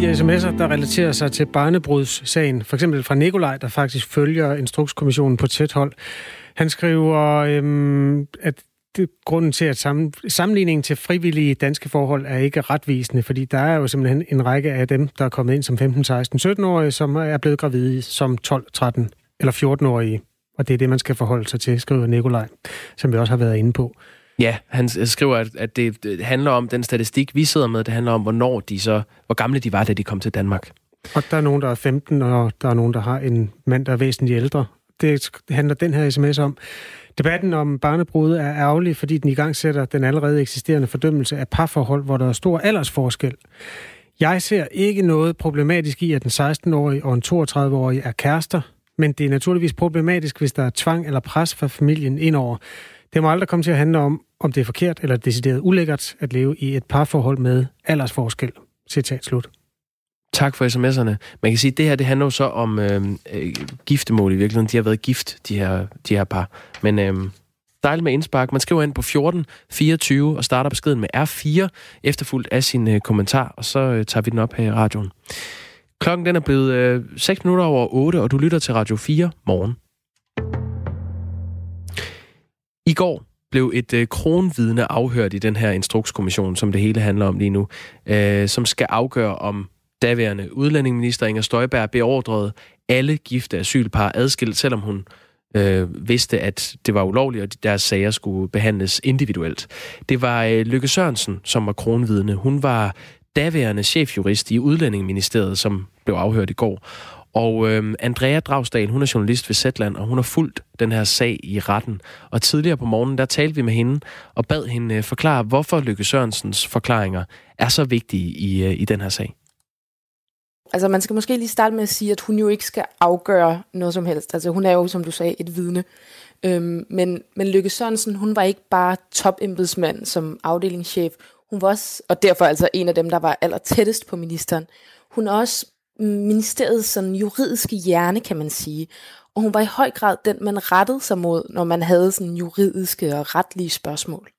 de sms'er, der relaterer sig til barnebrudssagen. For eksempel fra Nikolaj, der faktisk følger Instrukskommissionen på tæt hold. Han skriver, øhm, at det, grunden til, at sammen, sammenligningen til frivillige danske forhold er ikke retvisende, fordi der er jo simpelthen en række af dem, der er kommet ind som 15, 16, 17-årige, som er blevet gravide som 12, 13 eller 14-årige. Og det er det, man skal forholde sig til, skriver Nikolaj, som vi også har været inde på. Ja, han skriver, at det handler om den statistik, vi sidder med. Det handler om, hvornår de så, hvor gamle de var, da de kom til Danmark. Og der er nogen, der er 15, og der er nogen, der har en mand, der er væsentligt ældre. Det handler den her sms om. Debatten om barnebrud er ærgerlig, fordi den i gang sætter den allerede eksisterende fordømmelse af parforhold, hvor der er stor aldersforskel. Jeg ser ikke noget problematisk i, at en 16-årig og en 32-årig er kærester, men det er naturligvis problematisk, hvis der er tvang eller pres fra familien indover. Det må aldrig komme til at handle om, om det er forkert eller decideret ulækkert at leve i et parforhold med aldersforskel. Citat slut. Tak for sms'erne. Man kan sige, at det her det handler jo så om øhm, øh, giftemål i virkeligheden. De har været gift, de her, de her par. Men øh, dejligt med indspark. Man skriver ind på 14 24 og starter beskeden med R4, efterfulgt af sin øh, kommentar, og så øh, tager vi den op her i radioen. Klokken den er blevet øh, 6 minutter over 8, og du lytter til Radio 4 morgen. I går blev et øh, kronvidne afhørt i den her instrukskommission, som det hele handler om lige nu, øh, som skal afgøre, om daværende udlændingeminister Inger Støjberg beordrede alle gifte asylpar adskilt, selvom hun øh, vidste, at det var ulovligt, og deres sager skulle behandles individuelt. Det var øh, Lykke Sørensen, som var kronvidne. Hun var daværende chefjurist i Udlændingeministeriet, som blev afhørt i går. Og øh, Andrea Dragsdal, hun er journalist ved Zetland, og hun har fulgt den her sag i retten. Og tidligere på morgenen, der talte vi med hende og bad hende øh, forklare, hvorfor Lykke Sørensens forklaringer er så vigtige i, øh, i den her sag. Altså man skal måske lige starte med at sige, at hun jo ikke skal afgøre noget som helst. Altså hun er jo, som du sagde, et vidne. Øhm, men, men Lykke Sørensen, hun var ikke bare topembedsmand som afdelingschef. Hun var også, og derfor altså en af dem, der var aller tættest på ministeren. Hun er også ministeriets sådan juridiske hjerne, kan man sige. Og hun var i høj grad den, man rettede sig mod, når man havde sådan juridiske og retlige spørgsmål.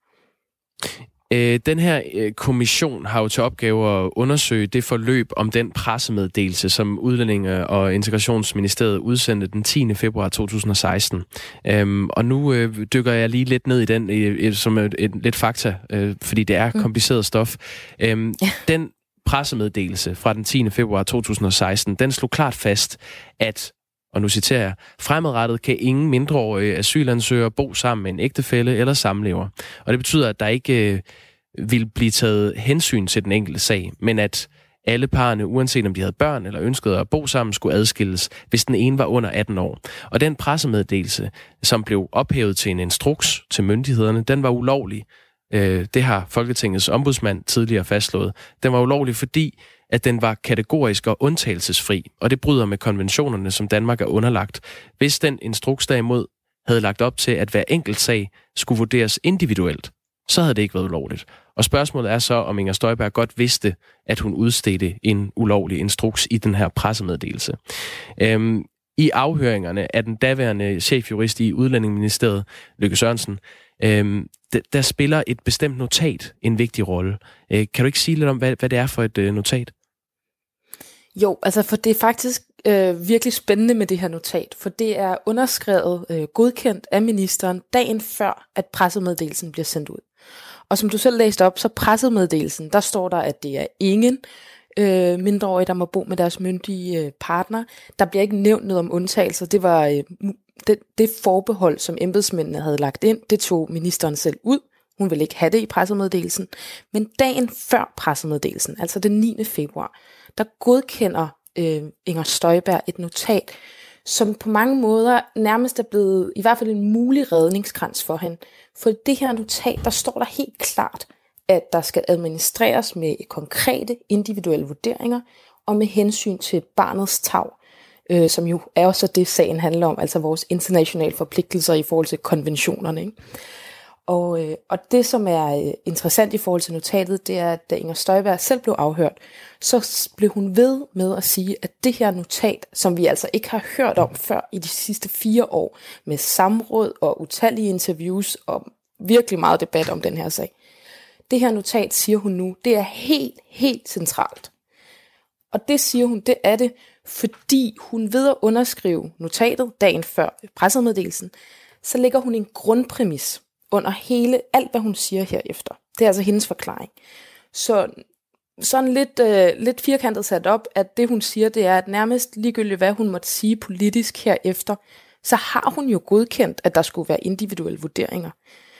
Øh, den her øh, kommission har jo til opgave at undersøge det forløb om den pressemeddelelse, som Udlændinge- og Integrationsministeriet udsendte den 10. februar 2016. Øhm, og nu øh, dykker jeg lige lidt ned i den øh, som et, et, lidt fakta, øh, fordi det er mm. kompliceret stof. Øhm, ja. Den pressemeddelelse fra den 10. februar 2016, den slog klart fast, at og nu citerer jeg, fremadrettet kan ingen mindreårige asylansøgere bo sammen med en ægtefælle eller samlever. Og det betyder, at der ikke øh, vil blive taget hensyn til den enkelte sag, men at alle parerne, uanset om de havde børn eller ønskede at bo sammen, skulle adskilles, hvis den ene var under 18 år. Og den pressemeddelelse, som blev ophævet til en instruks til myndighederne, den var ulovlig. Øh, det har Folketingets ombudsmand tidligere fastslået. Den var ulovlig, fordi at den var kategorisk og undtagelsesfri, og det bryder med konventionerne, som Danmark er underlagt. Hvis den instruks derimod havde lagt op til, at hver enkelt sag skulle vurderes individuelt, så havde det ikke været ulovligt. Og spørgsmålet er så, om Inger Støjberg godt vidste, at hun udstedte en ulovlig instruks i den her pressemeddelelse. Øhm, I afhøringerne af den daværende chefjurist i Udlændingeministeriet, Lykke Sørensen, øhm, der spiller et bestemt notat en vigtig rolle. Øh, kan du ikke sige lidt om, hvad, hvad det er for et øh, notat? Jo, altså for det er faktisk øh, virkelig spændende med det her notat, for det er underskrevet, øh, godkendt af ministeren dagen før, at pressemeddelelsen bliver sendt ud. Og som du selv læste op, så pressemeddelelsen, der står der, at det er ingen øh, mindreårige, der må bo med deres myndige øh, partner. Der bliver ikke nævnt noget om undtagelser. Det var øh, det, det forbehold, som embedsmændene havde lagt ind, det tog ministeren selv ud. Hun ville ikke have det i pressemeddelelsen. Men dagen før pressemeddelelsen, altså den 9. februar, der godkender øh, Inger Støjberg et notat, som på mange måder nærmest er blevet i hvert fald en mulig redningskrans for hende. For det her notat, der står der helt klart, at der skal administreres med konkrete individuelle vurderinger og med hensyn til barnets tag, øh, som jo er også det, sagen handler om, altså vores internationale forpligtelser i forhold til konventionerne. Ikke? Og, øh, og det, som er øh, interessant i forhold til notatet, det er, at da Inger Støjberg selv blev afhørt, så blev hun ved med at sige, at det her notat, som vi altså ikke har hørt om før i de sidste fire år, med samråd og utallige interviews og virkelig meget debat om den her sag, det her notat, siger hun nu, det er helt, helt centralt. Og det siger hun, det er det, fordi hun ved at underskrive notatet dagen før pressemeddelelsen, så lægger hun en grundpræmis under hele, alt hvad hun siger herefter. Det er altså hendes forklaring. Så sådan lidt, øh, lidt firkantet sat op, at det hun siger, det er, at nærmest ligegyldigt hvad hun måtte sige politisk herefter, så har hun jo godkendt, at der skulle være individuelle vurderinger.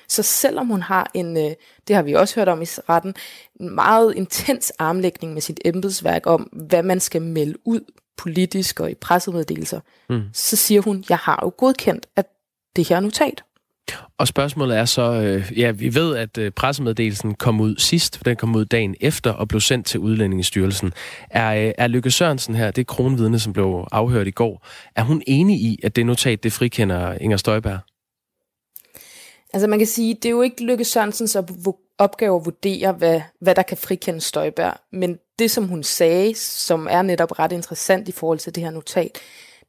Så selvom hun har en, øh, det har vi også hørt om i retten, en meget intens armlægning med sit embedsværk om, hvad man skal melde ud politisk og i pressemeddelelser, mm. så siger hun, jeg har jo godkendt, at det her notat. Og spørgsmålet er så, øh, ja, vi ved, at øh, pressemeddelelsen kom ud sidst, den kom ud dagen efter og blev sendt til Udlændingestyrelsen. Er, øh, er Lykke Sørensen her, det kronvidne, som blev afhørt i går, er hun enig i, at det notat, det frikender Inger Støjberg? Altså man kan sige, det er jo ikke Lykke Sørensens opgave at vurdere, hvad, hvad der kan frikende Støjberg, men det, som hun sagde, som er netop ret interessant i forhold til det her notat,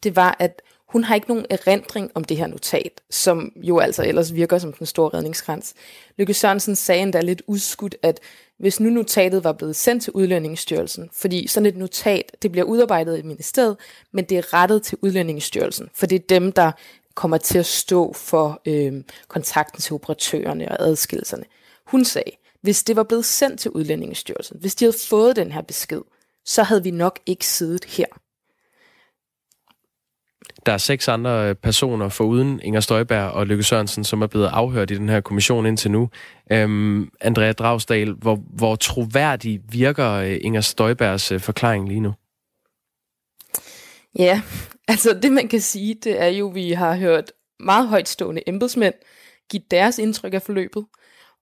det var, at hun har ikke nogen erindring om det her notat, som jo altså ellers virker som den store redningskrans. Lykke Sørensen sagde endda lidt udskudt, at hvis nu notatet var blevet sendt til Udlændingsstyrelsen, fordi sådan et notat, det bliver udarbejdet i ministeriet, men det er rettet til Udlændingsstyrelsen, for det er dem, der kommer til at stå for øh, kontakten til operatørerne og adskillelserne. Hun sagde, hvis det var blevet sendt til Udlændingsstyrelsen, hvis de havde fået den her besked, så havde vi nok ikke siddet her. Der er seks andre øh, personer foruden Inger Støjberg og Lykke Sørensen, som er blevet afhørt i den her kommission indtil nu. Øhm, Andrea Dragsdal, hvor, hvor troværdig virker øh, Inger Støjbergs øh, forklaring lige nu? Ja, altså det man kan sige, det er jo, at vi har hørt meget højtstående embedsmænd give deres indtryk af forløbet,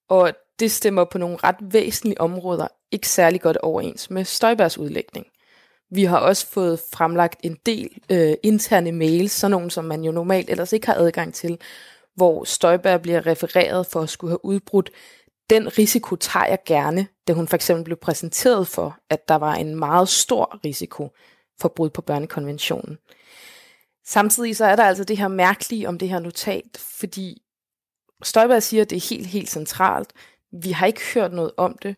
og det stemmer på nogle ret væsentlige områder ikke særlig godt overens med Støjbergs udlægning. Vi har også fået fremlagt en del øh, interne mails, sådan nogle, som man jo normalt ellers ikke har adgang til, hvor Støjberg bliver refereret for at skulle have udbrudt. Den risiko tager jeg gerne, da hun for eksempel blev præsenteret for, at der var en meget stor risiko for brud på børnekonventionen. Samtidig så er der altså det her mærkelige om det her notat, fordi Støjberg siger, at det er helt, helt centralt. Vi har ikke hørt noget om det.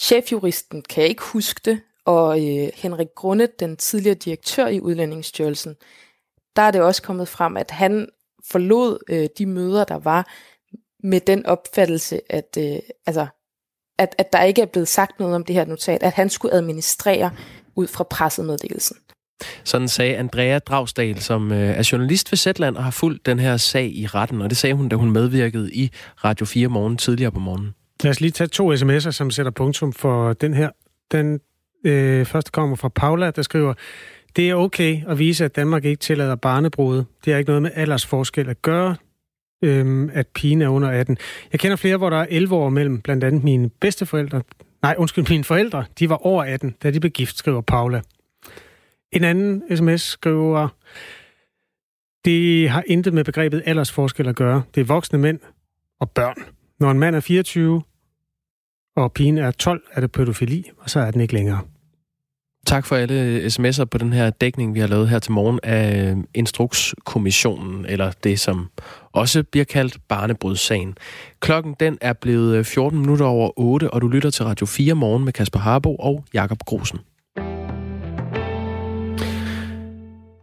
Chefjuristen kan ikke huske det, og øh, Henrik Grunde, den tidligere direktør i Udlændingsstyrelsen, der er det også kommet frem, at han forlod øh, de møder, der var, med den opfattelse, at, øh, altså, at, at der ikke er blevet sagt noget om det her notat, at han skulle administrere ud fra pressemeddelelsen. Sådan sagde Andrea Dragsdal, som øh, er journalist ved Zetland og har fulgt den her sag i retten, og det sagde hun, da hun medvirkede i Radio 4 morgen tidligere på morgenen. Lad os lige tage to sms'er, som sætter punktum for den her. Den øh, første kommer fra Paula, der skriver, det er okay at vise, at Danmark ikke tillader barnebrud. Det har ikke noget med aldersforskel at gøre, øhm, at pigen er under 18. Jeg kender flere, hvor der er 11 år mellem, blandt andet mine bedsteforældre. Nej, undskyld, mine forældre. De var over 18, da de blev gift, skriver Paula. En anden sms skriver, det har intet med begrebet aldersforskel at gøre. Det er voksne mænd og børn. Når en mand er 24, og pigen er 12, er det pædofili, og så er den ikke længere. Tak for alle sms'er på den her dækning, vi har lavet her til morgen af øh, Instrukskommissionen, eller det, som også bliver kaldt barnebrudssagen. Klokken den er blevet øh, 14 minutter over 8, og du lytter til Radio 4 morgen med Kasper Harbo og Jakob Grosen.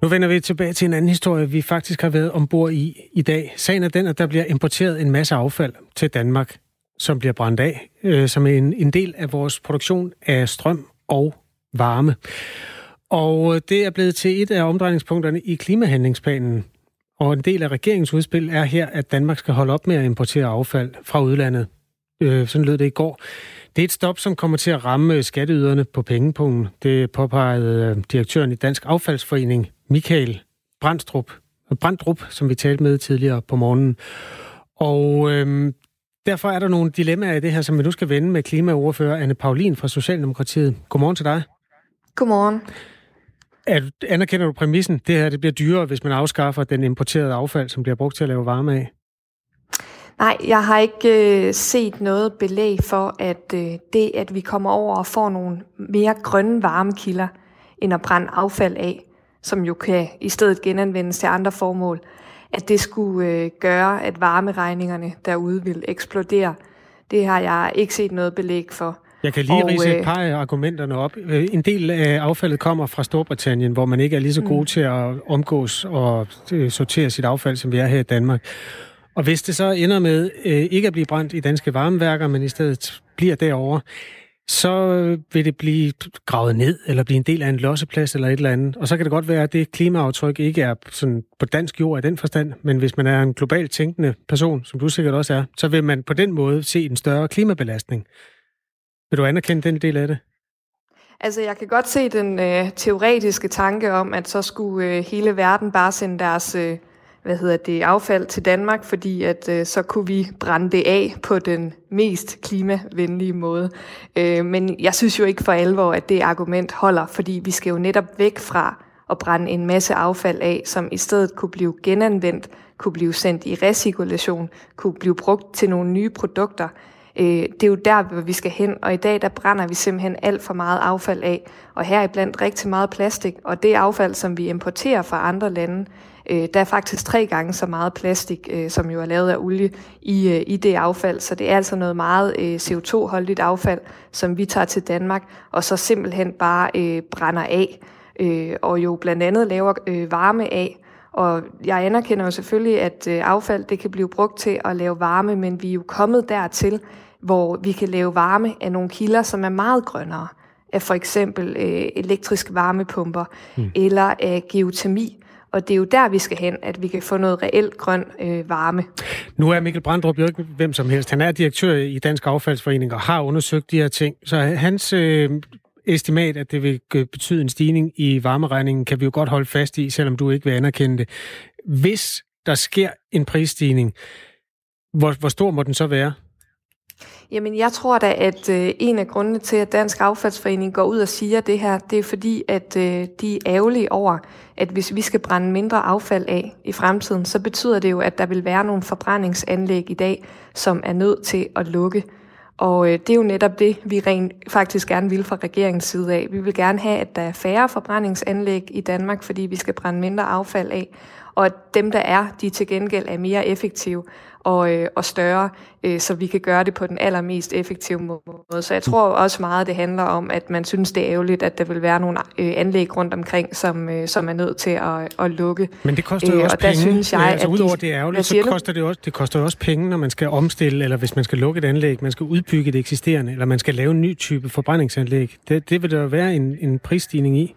Nu vender vi tilbage til en anden historie, vi faktisk har været ombord i i dag. Sagen er den, at der bliver importeret en masse affald til Danmark som bliver brændt af, øh, som en, en del af vores produktion af strøm og varme. Og øh, det er blevet til et af omdrejningspunkterne i klimahandlingsplanen. Og en del af regeringens udspil er her, at Danmark skal holde op med at importere affald fra udlandet. Øh, sådan lød det i går. Det er et stop, som kommer til at ramme skatteyderne på pengepunkten. Det påpegede øh, direktøren i Dansk Affaldsforening, Michael Brandstrup, Brandrup, som vi talte med tidligere på morgenen. Og øh, Derfor er der nogle dilemmaer i det her, som vi nu skal vende med klimaordfører Anne Paulin fra Socialdemokratiet. Godmorgen til dig. Godmorgen. Er, anerkender du præmissen? Det her det bliver dyrere, hvis man afskaffer den importerede affald, som bliver brugt til at lave varme af? Nej, jeg har ikke øh, set noget belæg for, at øh, det, at vi kommer over og får nogle mere grønne varmekilder, end at brænde affald af, som jo kan i stedet genanvendes til andre formål, at det skulle øh, gøre, at varmeregningerne derude vil eksplodere. Det har jeg ikke set noget belæg for. Jeg kan lige rise et par af argumenterne op. En del af affaldet kommer fra Storbritannien, hvor man ikke er lige så god mm. til at omgås og sortere sit affald, som vi er her i Danmark. Og hvis det så ender med øh, ikke at blive brændt i danske varmeværker, men i stedet bliver derovre, så vil det blive gravet ned, eller blive en del af en losseplads eller et eller andet. Og så kan det godt være, at det klimaaftryk ikke er sådan på dansk jord i den forstand, men hvis man er en globalt tænkende person, som du sikkert også er, så vil man på den måde se en større klimabelastning. Vil du anerkende den del af det? Altså, jeg kan godt se den øh, teoretiske tanke om, at så skulle øh, hele verden bare sende deres øh, hvad hedder det, affald til Danmark, fordi at øh, så kunne vi brænde det af på den mest klimavenlige måde. Øh, men jeg synes jo ikke for alvor, at det argument holder, fordi vi skal jo netop væk fra at brænde en masse affald af, som i stedet kunne blive genanvendt, kunne blive sendt i recirkulation, kunne blive brugt til nogle nye produkter. Øh, det er jo der, hvor vi skal hen, og i dag der brænder vi simpelthen alt for meget affald af, og her er blandt rigtig meget plastik, og det affald, som vi importerer fra andre lande, Øh, der er faktisk tre gange så meget plastik, øh, som jo er lavet af olie, i, øh, i det affald. Så det er altså noget meget øh, CO2-holdigt affald, som vi tager til Danmark, og så simpelthen bare øh, brænder af, øh, og jo blandt andet laver øh, varme af. Og jeg anerkender jo selvfølgelig, at øh, affald det kan blive brugt til at lave varme, men vi er jo kommet dertil, hvor vi kan lave varme af nogle kilder, som er meget grønnere af for eksempel øh, elektriske varmepumper mm. eller af geotermi, og det er jo der, vi skal hen, at vi kan få noget reelt grøn øh, varme. Nu er Mikkel Brandrup jo ikke hvem som helst. Han er direktør i Dansk Affaldsforening og har undersøgt de her ting. Så hans øh, estimat, at det vil øh, betyde en stigning i varmeregningen, kan vi jo godt holde fast i, selvom du ikke vil anerkende det. Hvis der sker en prisstigning, hvor, hvor stor må den så være? Jamen, jeg tror da, at øh, en af grundene til, at Dansk Affaldsforening går ud og siger det her, det er fordi, at øh, de er ærgerlige over, at hvis vi skal brænde mindre affald af i fremtiden, så betyder det jo, at der vil være nogle forbrændingsanlæg i dag, som er nødt til at lukke. Og øh, det er jo netop det, vi rent faktisk gerne vil fra regeringens side af. Vi vil gerne have, at der er færre forbrændingsanlæg i Danmark, fordi vi skal brænde mindre affald af og at dem, der er, de til gengæld er mere effektive og, øh, og større, øh, så vi kan gøre det på den allermest effektive måde. Så jeg tror også meget, det handler om, at man synes, det er ærgerligt, at der vil være nogle øh, anlæg rundt omkring, som, øh, som er nødt til at, at lukke. Men det koster jo øh, også og penge. Synes jeg, ja, altså, udover det er ærgerligt, så koster det, også, det koster også penge, når man skal omstille, eller hvis man skal lukke et anlæg, man skal udbygge det eksisterende, eller man skal lave en ny type forbrændingsanlæg. Det, det vil der være en, en prisstigning i.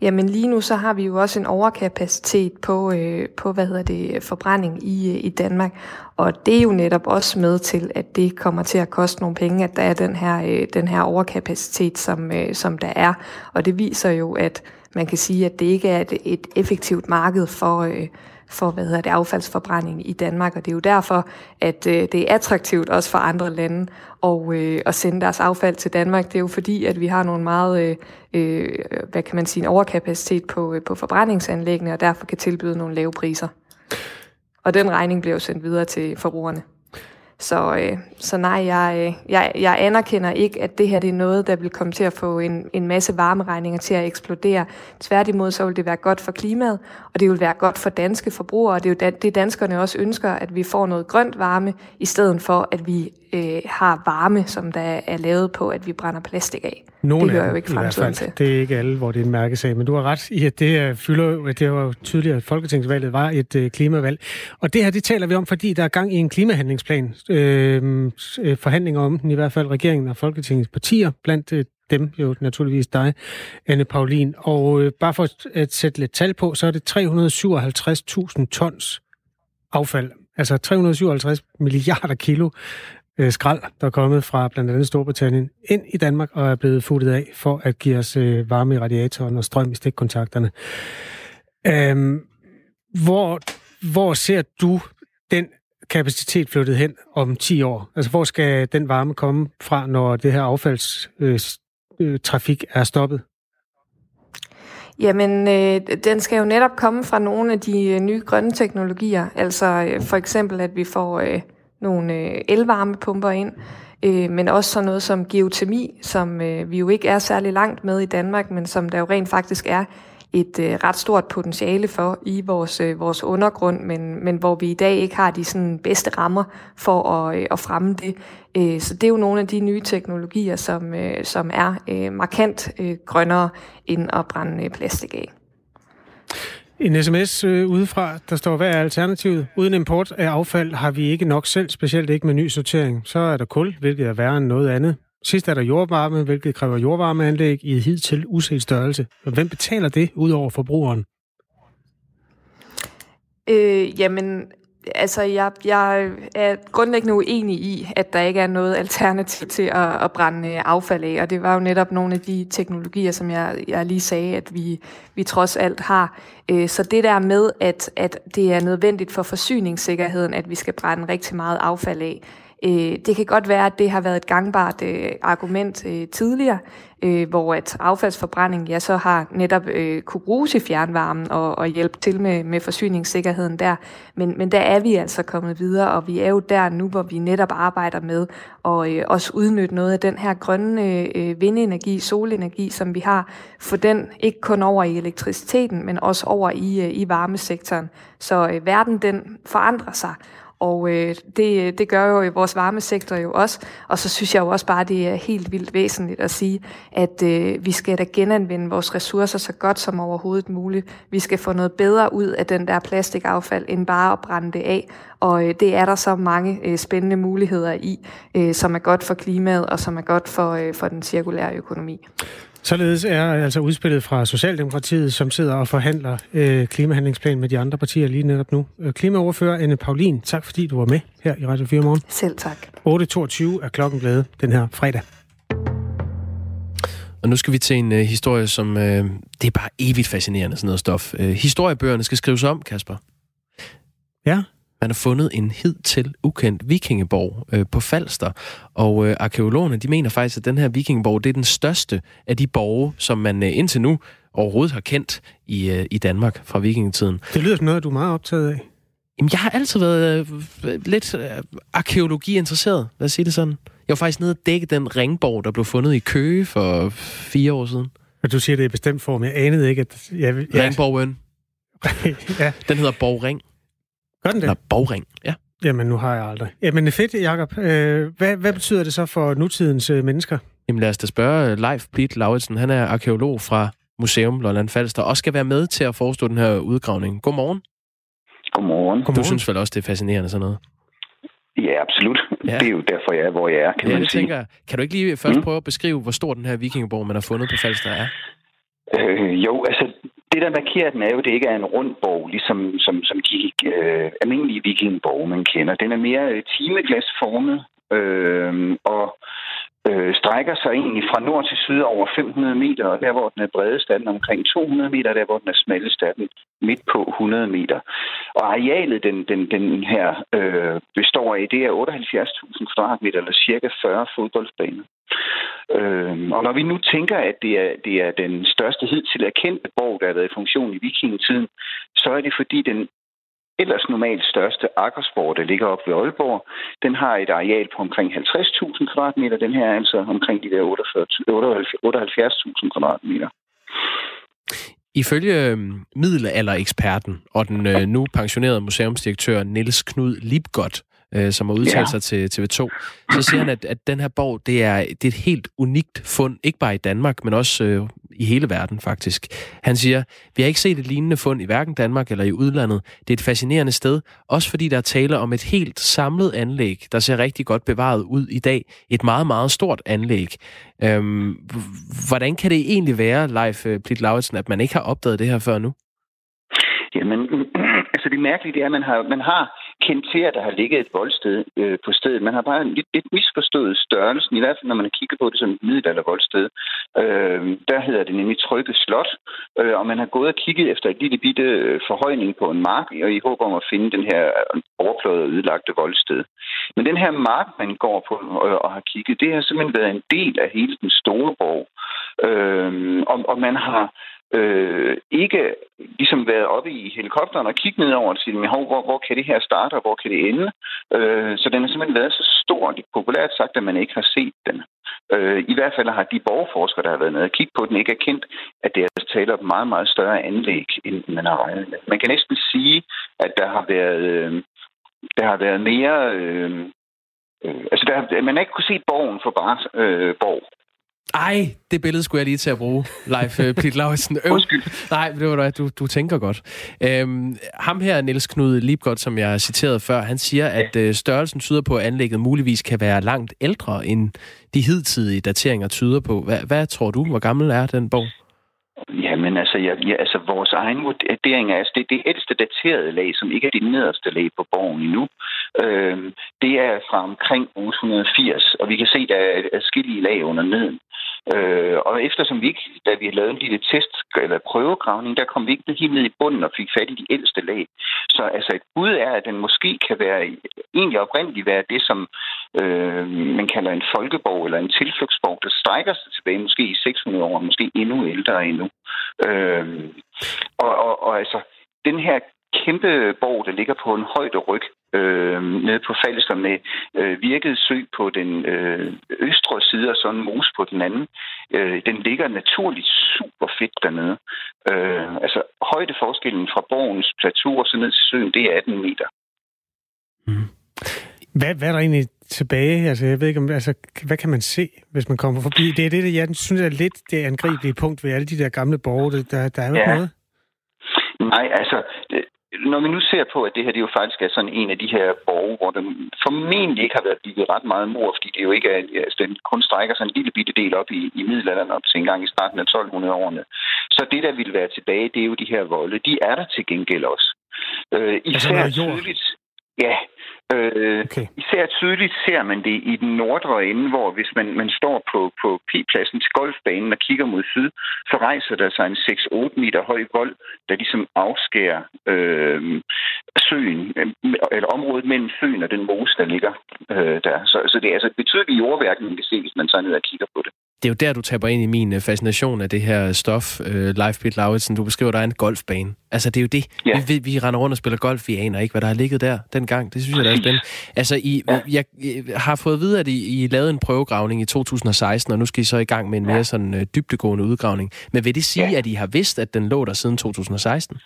Jamen lige nu så har vi jo også en overkapacitet på, øh, på hvad hedder det, forbrænding i, øh, i Danmark, og det er jo netop også med til, at det kommer til at koste nogle penge, at der er den her, øh, den her overkapacitet, som, øh, som der er, og det viser jo, at man kan sige, at det ikke er et, et effektivt marked for, øh, for hvad hedder det, affaldsforbrænding i Danmark, og det er jo derfor, at øh, det er attraktivt også for andre lande at, øh, at sende deres affald til Danmark. Det er jo fordi, at vi har nogle meget, øh, øh, hvad kan man sige, en overkapacitet på, øh, på forbrændingsanlæggene, og derfor kan tilbyde nogle lave priser. Og den regning bliver jo sendt videre til forbrugerne. Så, øh, så nej, jeg, øh, jeg, jeg anerkender ikke, at det her det er noget, der vil komme til at få en, en masse varmeregninger til at eksplodere. Tværtimod så vil det være godt for klimaet, og det vil være godt for danske forbrugere, og det er jo det, danskerne også ønsker, at vi får noget grønt varme, i stedet for, at vi øh, har varme, som der er lavet på, at vi brænder plastik af. Nogle det hører jo ikke fremtiden til. Det er ikke alle, hvor det er en mærkesag, men du har ret i, at det fylder, det var tydeligt, at Folketingsvalget var et øh, klimavalg. Og det her, det taler vi om, fordi der er gang i en klimahandlingsplan. Øh, øh, forhandlinger om den, i hvert fald regeringen og Folketingets partier, blandt øh, dem jo naturligvis dig, Anne Paulin. Og øh, bare for at sætte lidt tal på, så er det 357.000 tons affald, altså 357 milliarder kilo øh, skrald, der er kommet fra blandt andet Storbritannien, ind i Danmark og er blevet futtet af for at give os øh, varme i radiatoren og strøm i stikkontakterne. Øhm, hvor, hvor ser du den kapacitet flyttet hen om 10 år? Altså, hvor skal den varme komme fra, når det her affaldstrafik øh, øh, er stoppet? Jamen, øh, den skal jo netop komme fra nogle af de øh, nye grønne teknologier. Altså øh, for eksempel, at vi får øh, nogle øh, elvarmepumper ind, øh, men også sådan noget som geotermi, som øh, vi jo ikke er særlig langt med i Danmark, men som der jo rent faktisk er et øh, ret stort potentiale for i vores, øh, vores undergrund, men, men hvor vi i dag ikke har de sådan, bedste rammer for at, øh, at fremme det. Øh, så det er jo nogle af de nye teknologier, som, øh, som er øh, markant øh, grønnere end at brænde øh, plastik af. En sms øh, udefra, der står, hvad er alternativet? Uden import af affald har vi ikke nok selv, specielt ikke med ny sortering. Så er der kul, hvilket er værre end noget andet. Sidst er der jordvarme, hvilket kræver jordvarmeanlæg i et hidtil uset størrelse. Hvem betaler det ud over forbrugeren? Øh, jamen, altså, jeg, jeg er grundlæggende uenig i, at der ikke er noget alternativ til at, at brænde øh, affald af, og det var jo netop nogle af de teknologier, som jeg, jeg lige sagde, at vi, vi trods alt har. Øh, så det der med, at, at det er nødvendigt for forsyningssikkerheden, at vi skal brænde rigtig meget affald af, Øh, det kan godt være, at det har været et gangbart øh, argument øh, tidligere, øh, hvor at affaldsforbrænding ja, så har netop øh, kunne bruges i fjernvarmen og, og hjælpe til med, med forsyningssikkerheden der. Men, men der er vi altså kommet videre, og vi er jo der nu, hvor vi netop arbejder med at øh, også udnytte noget af den her grønne øh, vindenergi, solenergi, som vi har, for den ikke kun over i elektriciteten, men også over i, øh, i varmesektoren. Så øh, verden den forandrer sig, og øh, det, det gør jo i vores varmesektor jo også. Og så synes jeg jo også bare, det er helt vildt væsentligt at sige, at øh, vi skal da genanvende vores ressourcer så godt som overhovedet muligt. Vi skal få noget bedre ud af den der plastikaffald, end bare at brænde det af. Og øh, det er der så mange øh, spændende muligheder i, øh, som er godt for klimaet og som er godt for, øh, for den cirkulære økonomi. Således er altså udspillet fra Socialdemokratiet, som sidder og forhandler øh, klimahandlingsplan med de andre partier lige netop nu. Øh, klimaoverfører Anne Paulin, tak fordi du var med her i Radio 4 morgen. Selv tak. 8.22 er klokken blevet den her fredag. Og nu skal vi til en uh, historie, som uh, det er bare evigt fascinerende, sådan noget stof. Uh, historiebøgerne skal skrives om, Kasper. Ja, man har fundet en hidtil ukendt vikingeborg øh, på Falster, og øh, arkeologerne de mener faktisk, at den her vikingeborg det er den største af de borge, som man øh, indtil nu overhovedet har kendt i, øh, i Danmark fra vikingetiden. Det lyder som noget, du er meget optaget af. Jamen, jeg har altid været øh, lidt øh, arkeologi interesseret, lad os sige det sådan. Jeg var faktisk nede og dække den ringborg, der blev fundet i Køge for fire år siden. Og du siger det i bestemt form. Jeg anede ikke, at... Jeg, jeg... Ringborgen. ja. Den hedder Borgring. Gør den det? Eller bogring, ja. Jamen, nu har jeg aldrig. Jamen, det er fedt, Jacob. Øh, hvad, hvad betyder det så for nutidens øh, mennesker? Jamen, lad os da spørge Leif Blitt Lauritsen. Han er arkeolog fra Museum Lolland Falster, og skal være med til at forestå den her udgravning. Godmorgen. Godmorgen. Du synes vel også, det er fascinerende sådan noget? Ja, absolut. Ja. Det er jo derfor, jeg er, hvor jeg er, kan ja, man sige. Tænker, kan du ikke lige først mm. prøve at beskrive, hvor stor den her vikingeborg, man har fundet på Falster er? Øh, jo, altså det, der markerer den, er jo, at det ikke er en rund borg, ligesom som, som de øh, almindelige vikingborg, man kender. Den er mere øh, timeglasformet, øh, og øh, Øh, strækker sig egentlig fra nord til syd over 500 meter, og der hvor den er bredest er den omkring 200 meter, der hvor den er smallest er den midt på 100 meter. Og arealet, den, den, den her øh, består af, det er 78.000 kvadratmeter, eller cirka 40 fodboldbaner. Øh, og når vi nu tænker, at det er, det er den største hidtil erkendte borg, der har været i funktion i vikingetiden, så er det fordi, den ellers normalt største Akkersborg, der ligger op ved Aalborg, den har et areal på omkring 50.000 kvadratmeter. Den her er altså omkring de der 78.000 kvadratmeter. Ifølge øhm, middelaldereksperten og den øh, nu pensionerede museumsdirektør Niels Knud Lipgott, øh, som har udtalt ja. sig til TV2, så siger han, at, at den her borg, det er, det er et helt unikt fund, ikke bare i Danmark, men også øh, i hele verden faktisk. Han siger, vi har ikke set et lignende fund i hverken Danmark eller i udlandet. Det er et fascinerende sted, også fordi der er tale om et helt samlet anlæg, der ser rigtig godt bevaret ud i dag. Et meget, meget stort anlæg. Øhm, hvordan kan det egentlig være, Leif øh, Plitt Lauritsen, at man ikke har opdaget det her før nu? Jamen, altså det mærkelige det er, at man har, man har kendt til, at der har ligget et voldsted øh, på stedet. Man har bare lidt, lidt misforstået størrelsen, i hvert fald når man kigger på det som et middelaldervoldsted. Øh, der hedder det nemlig Trygge Slot, øh, og man har gået og kigget efter et lille bitte øh, forhøjning på en mark, og i håb om at finde den her øh, overpløjede og ødelagte voldsted. Men den her mark, man går på og, og har kigget, det har simpelthen været en del af hele den store borg. Øh, og, og man har øh, ikke ligesom været oppe i helikopteren og kigget ned over og sige, hvor, hvor kan det her starte, og hvor kan det ende? Øh, så den har simpelthen været så stor, og det populært sagt, at man ikke har set den. Øh, I hvert fald har de borgerforskere, der har været nede og kigge på den, ikke erkendt, at det altså er tale om meget, meget større anlæg, end man har regnet med. Man kan næsten sige, at der har været, øh, der har været mere... Øh, øh, altså, der, man har ikke kunne se borgen for bare øh, borg. Ej, det billede skulle jeg lige til at bruge, Leif øh, Plit Lauritsen. Undskyld. Nej, det var du, du tænker godt. Øhm, ham her, Niels Knud Liebgodt, som jeg citerede før, han siger, ja. at øh, størrelsen tyder på, at anlægget muligvis kan være langt ældre, end de hidtidige dateringer tyder på. Hvad, hvad tror du? Hvor gammel er den borg? Jamen altså, ja, ja, altså vores egen vurdering er, altså det, det ældste daterede lag, som ikke er det nederste lag på borgen endnu, øh, det er fra omkring 180, og vi kan se, der er adskillige lag under neden. Øh, og eftersom vi ikke, da vi lavede en lille test eller prøvegravning, der kom vi ikke helt ned i bunden og fik fat i de ældste lag. Så altså et bud er, at den måske kan være egentlig oprindeligt være det, som øh, man kalder en folkeborg eller en tilflugtsborg, der strækker sig tilbage måske i 600 år, måske endnu ældre endnu. Øh, og, og, og altså, den her kæmpe borg, der ligger på en højde ryg øh, nede på Falster med øh, virket sø på den øh, østre side og sådan en mos på den anden. Øh, den ligger naturligt super fedt dernede. Øh, altså højdeforskellen fra borgens plateau og så ned til søen, det er 18 meter. Mm. Hvad, hvad er der egentlig tilbage? Altså, jeg ved ikke, om, altså, hvad kan man se, hvis man kommer forbi? Det er det, jeg synes er lidt det angribelige punkt ved alle de der gamle borge. Der, der er jo ja. noget. Nej, altså, når vi nu ser på, at det her det jo faktisk er sådan en af de her borge, hvor der formentlig ikke har været bygget ret meget mor, fordi det jo ikke er, altså, den kun strækker sig en lille bitte del op i, i middelalderen op til en gang i starten af 1200-årene. Så det, der ville være tilbage, det er jo de her volde. De er der til gengæld også. Øh, især altså, tydeligt, Ja, øh, okay. især tydeligt ser man det i den nordre ende, hvor hvis man, man står på, på P-pladsen til golfbanen og kigger mod syd, så rejser der sig en 6-8 meter høj vold, der ligesom afskærer øh, søen, øh, eller området mellem søen og den mose, der ligger øh, der. Så, så det er altså et betydeligt jordværk, man kan se, hvis man tager ned og kigger på det. Det er jo der, du taber ind i min øh, fascination af det her stof, uh, Leif Pitt Lauritsen. Du beskriver, der er en golfbane. Altså, det er jo det. Ja. Vi, vi, render rundt og spiller golf, vi aner ikke, hvad der har ligget der dengang. Det synes jeg, der er spændende. Altså, I, ja. jeg, jeg har fået at vide, at I, I lavede en prøvegravning i 2016, og nu skal I så i gang med en mere sådan uh, dybdegående udgravning. Men vil det sige, ja. at I har vidst, at den lå der siden 2016?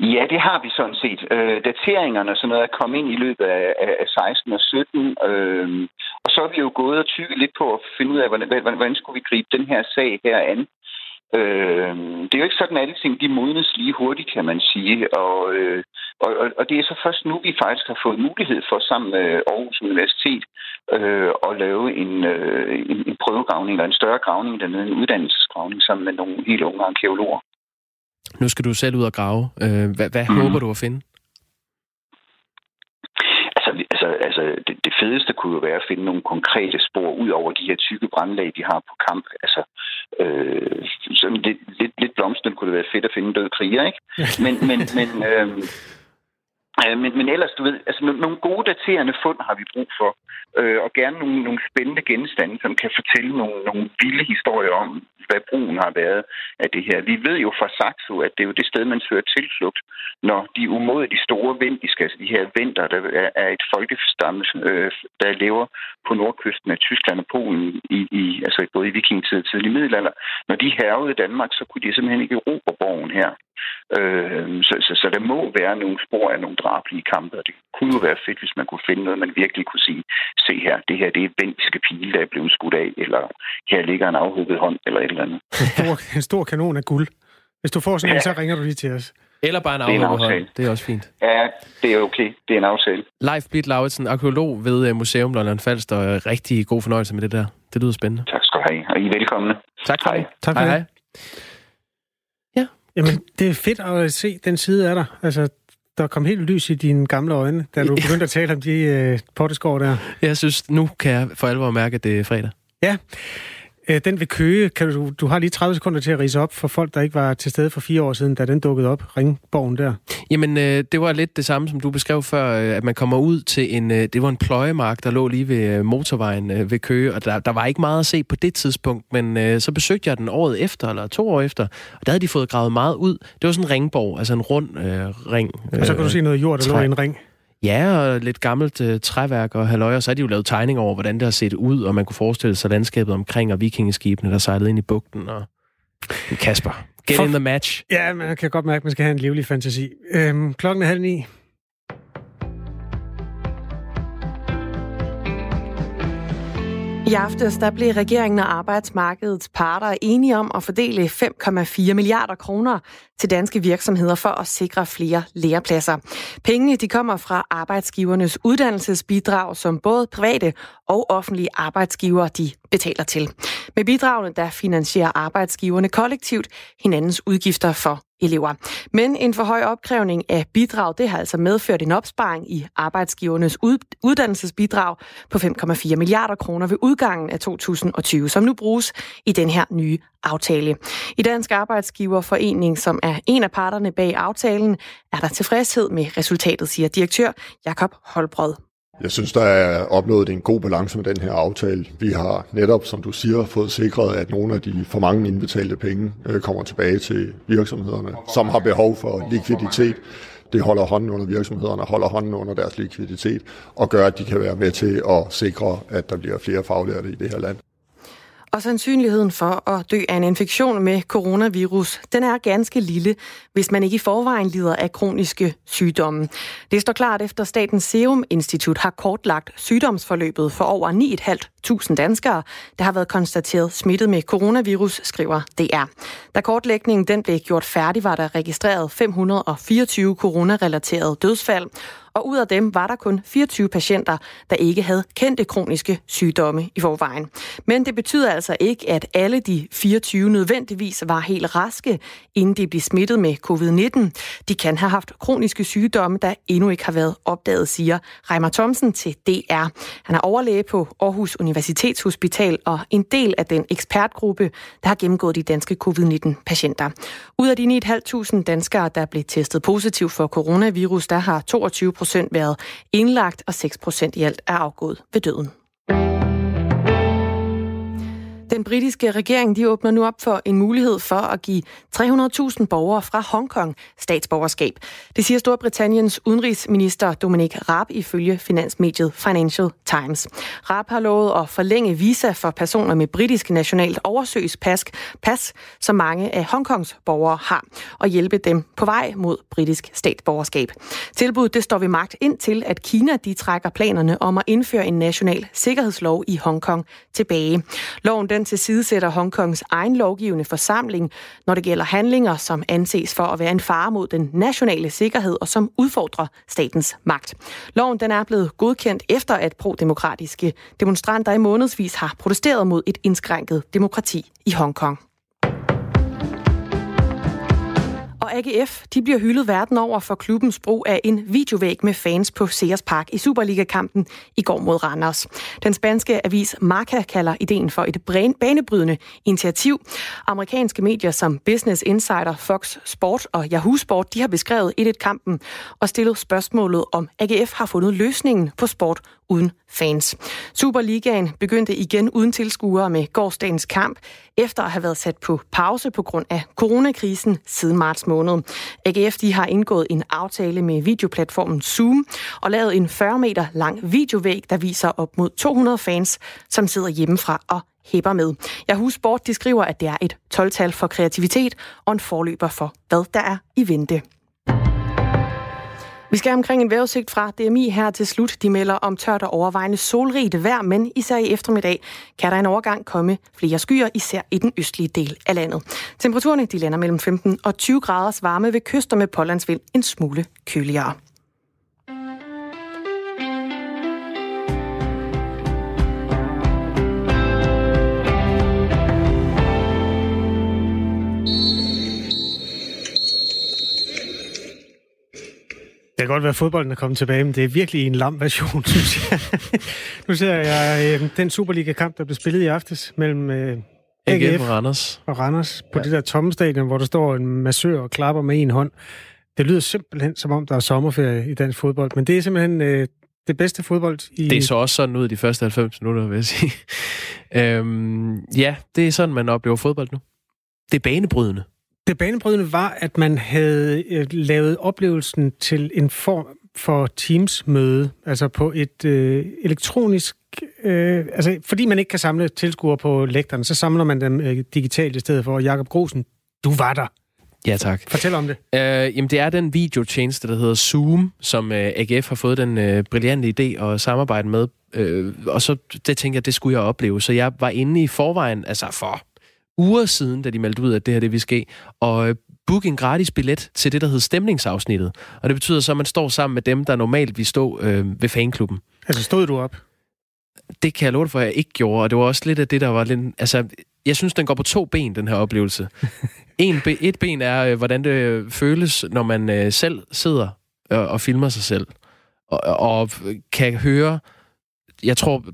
Ja, det har vi sådan set. Øh, dateringerne og sådan noget er kommet ind i løbet af, af 16 og 17. Øh, og så er vi jo gået og tykket lidt på at finde ud af, hvordan, hvordan, hvordan skulle vi gribe den her sag her an. Øh, det er jo ikke sådan, at alle ting de modnes lige hurtigt, kan man sige. Og, øh, og, og det er så først nu, vi faktisk har fået mulighed for sammen med Aarhus Universitet øh, at lave en, øh, en, en prøvegravning eller en større gravning dernede, en uddannelsesgravning sammen med nogle helt unge arkeologer. Nu skal du selv ud og grave. Øh, hvad hvad mm. håber du at finde? Altså, altså, det, det fedeste kunne jo være at finde nogle konkrete spor ud over de her tykke brandlag, de har på kamp. Altså, øh, sådan lidt, lidt, lidt blomsten kunne det være fedt at finde død kriger, ikke? Men, men, men, Øh, Øh, men, men ellers, du ved, altså nogle gode daterende fund har vi brug for, øh, og gerne nogle, nogle spændende genstande, som kan fortælle nogle, nogle vilde historier om, hvad brugen har været af det her. Vi ved jo fra Saxo, at det er jo det sted, man søger tilflugt, når de umådeligt store vendiske, altså de her venter, der er et folkestamme, øh, der lever på nordkysten af Tyskland og Polen, i, i, altså både i vikingetid og tidlig middelalder, når de hervede Danmark, så kunne de simpelthen ikke erobre borgen her. Øh, så, så, så der må være nogle spor af nogle drabelige kampe, og det kunne jo være fedt, hvis man kunne finde noget, man virkelig kunne sige, se her, det her det er vendiske pile, der er blevet skudt af, eller her ligger en afhugget hånd, eller et eller andet. En stor, en stor kanon af guld. Hvis du får sådan ja. en, så ringer du lige til os. Eller bare en afhugget hånd. Det er også fint. Ja, det er okay. Det er en aftale. Leif Blitt Lauritsen, arkeolog ved øh, Museum London Falster. Rigtig god fornøjelse med det der. Det lyder spændende. Tak skal du have, og I er velkomne. Tak for hej. det. Tak for hej, det. Hej. Jamen, det er fedt at se den side af dig. Altså, der kom helt lys i dine gamle øjne, da du begyndte at tale om de øh, potteskår der. Jeg synes, nu kan jeg for alvor mærke, at det er fredag. Ja. Øh, den ved Køge, kan du, du har lige 30 sekunder til at rise op for folk, der ikke var til stede for fire år siden, da den dukkede op, Ringborgen der. Jamen, øh, det var lidt det samme, som du beskrev før, øh, at man kommer ud til en, øh, det var en pløjemark, der lå lige ved øh, motorvejen øh, ved Køge, og der, der var ikke meget at se på det tidspunkt, men øh, så besøgte jeg den året efter, eller to år efter, og der havde de fået gravet meget ud. Det var sådan en ringborg, altså en rund øh, ring. Og så kan du se noget jord, der træ. lå i en ring. Ja, og lidt gammelt øh, træværk og halvøj, og så har de jo lavet tegninger over, hvordan det har set ud, og man kunne forestille sig landskabet omkring, og vikingeskibene, der sejlede ind i bugten. Og... Kasper, get For- in the match. Ja, man kan godt mærke, at man skal have en livlig fantasi. Øhm, klokken er halv ni. I aftes der blev regeringen og arbejdsmarkedets parter enige om at fordele 5,4 milliarder kroner til danske virksomheder for at sikre flere lærepladser. Pengene de kommer fra arbejdsgivernes uddannelsesbidrag, som både private og offentlige arbejdsgivere de betaler til. Med bidragene der finansierer arbejdsgiverne kollektivt hinandens udgifter for elever. Men en for høj opkrævning af bidrag, det har altså medført en opsparing i arbejdsgivernes ud- uddannelsesbidrag på 5,4 milliarder kroner ved udgangen af 2020, som nu bruges i den her nye aftale. I Dansk Arbejdsgiverforening, som er en af parterne bag aftalen, er der tilfredshed med resultatet, siger direktør Jakob Holbrød. Jeg synes, der er opnået en god balance med den her aftale. Vi har netop, som du siger, fået sikret, at nogle af de for mange indbetalte penge øh, kommer tilbage til virksomhederne, som har behov for likviditet. Det holder hånden under virksomhederne, holder hånden under deres likviditet, og gør, at de kan være med til at sikre, at der bliver flere faglærte i det her land. Og sandsynligheden for at dø af en infektion med coronavirus, den er ganske lille, hvis man ikke i forvejen lider af kroniske sygdomme. Det står klart efter Statens Serum Institut har kortlagt sygdomsforløbet for over 9.500 danskere, der har været konstateret smittet med coronavirus, skriver DR. Da kortlægningen den blev gjort færdig, var der registreret 524 coronarelaterede dødsfald, og ud af dem var der kun 24 patienter, der ikke havde kendte kroniske sygdomme i forvejen. Men det betyder altså ikke, at alle de 24 nødvendigvis var helt raske, inden de blev smittet med covid-19. De kan have haft kroniske sygdomme, der endnu ikke har været opdaget, siger Reimer Thomsen til DR. Han er overlæge på Aarhus Universitetshospital og en del af den ekspertgruppe, der har gennemgået de danske covid-19-patienter. Ud af de 9.500 danskere, der blev testet positiv for coronavirus, der har 22 procent været indlagt, og 6 procent i alt er afgået ved døden. Den britiske regering de åbner nu op for en mulighed for at give 300.000 borgere fra Hongkong statsborgerskab. Det siger Storbritanniens udenrigsminister Dominic Raab ifølge finansmediet Financial Times. Raab har lovet at forlænge visa for personer med britisk nationalt oversøgspas, pas, som mange af Hongkongs borgere har, og hjælpe dem på vej mod britisk statsborgerskab. Tilbuddet det står ved magt ind til, at Kina de trækker planerne om at indføre en national sikkerhedslov i Hongkong tilbage. Loven den tilsidesætter Hongkongs egen lovgivende forsamling, når det gælder handlinger, som anses for at være en fare mod den nationale sikkerhed og som udfordrer statens magt. Loven den er blevet godkendt efter, at pro-demokratiske demonstranter i månedsvis har protesteret mod et indskrænket demokrati i Hongkong. Og AGF de bliver hyldet verden over for klubbens brug af en videovæg med fans på Sears Park i Superliga-kampen i går mod Randers. Den spanske avis Marca kalder ideen for et banebrydende initiativ. Amerikanske medier som Business Insider, Fox Sport og Yahoo Sport de har beskrevet 1-1-kampen og stillet spørgsmålet om AGF har fundet løsningen på sport uden fans. Superligaen begyndte igen uden tilskuere med gårdsdagens kamp, efter at have været sat på pause på grund af coronakrisen siden marts måned. AGF de har indgået en aftale med videoplatformen Zoom og lavet en 40 meter lang videovæg, der viser op mod 200 fans, som sidder hjemmefra og hæpper med. Jeg Yahoo Sport de skriver, at det er et 12-tal for kreativitet og en forløber for, hvad der er i vente. Vi skal omkring en vejrudsigt fra DMI her til slut. De melder om tørt og overvejende solrigt vejr, men især i eftermiddag kan der en overgang komme flere skyer, især i den østlige del af landet. Temperaturerne de lander mellem 15 og 20 graders varme ved kyster med pålandsvind en smule køligere. Kan godt være, at fodbolden er kommet tilbage, men det er virkelig en lam version, synes jeg. nu ser jeg øh, den Superliga-kamp, der blev spillet i aftes mellem øh, AGF og Randers. Og Randers på ja. det der tomme stadion, hvor der står en massør og klapper med en hånd. Det lyder simpelthen som om, der er sommerferie i dansk fodbold, men det er simpelthen øh, det bedste fodbold i... Det så også sådan ud de første 90 minutter, vil jeg sige. øhm, ja, det er sådan, man oplever fodbold nu. Det er banebrydende. Det banebrydende var, at man havde øh, lavet oplevelsen til en form for Teams-møde, altså på et øh, elektronisk... Øh, altså, fordi man ikke kan samle tilskuere på lægterne, så samler man dem øh, digitalt i stedet for. Jakob Grosen, du var der. Ja, tak. Fortæl om det. Øh, jamen, det er den videotjeneste, der hedder Zoom, som øh, AGF har fået den øh, brillante idé at samarbejde med. Øh, og så det tænkte jeg, det skulle jeg opleve. Så jeg var inde i forvejen, altså for uger siden, da de meldte ud, at det her det vil ske, og øh, booke en gratis billet til det, der hedder stemningsafsnittet. Og det betyder så, at man står sammen med dem, der normalt vil stå øh, ved fanklubben. Altså stod du op? Det kan jeg love dig for, at jeg ikke gjorde, og det var også lidt af det, der var lidt... Altså, jeg synes, den går på to ben, den her oplevelse. en, et ben er, øh, hvordan det føles, når man øh, selv sidder og, og filmer sig selv, og, og kan høre... Jeg tror,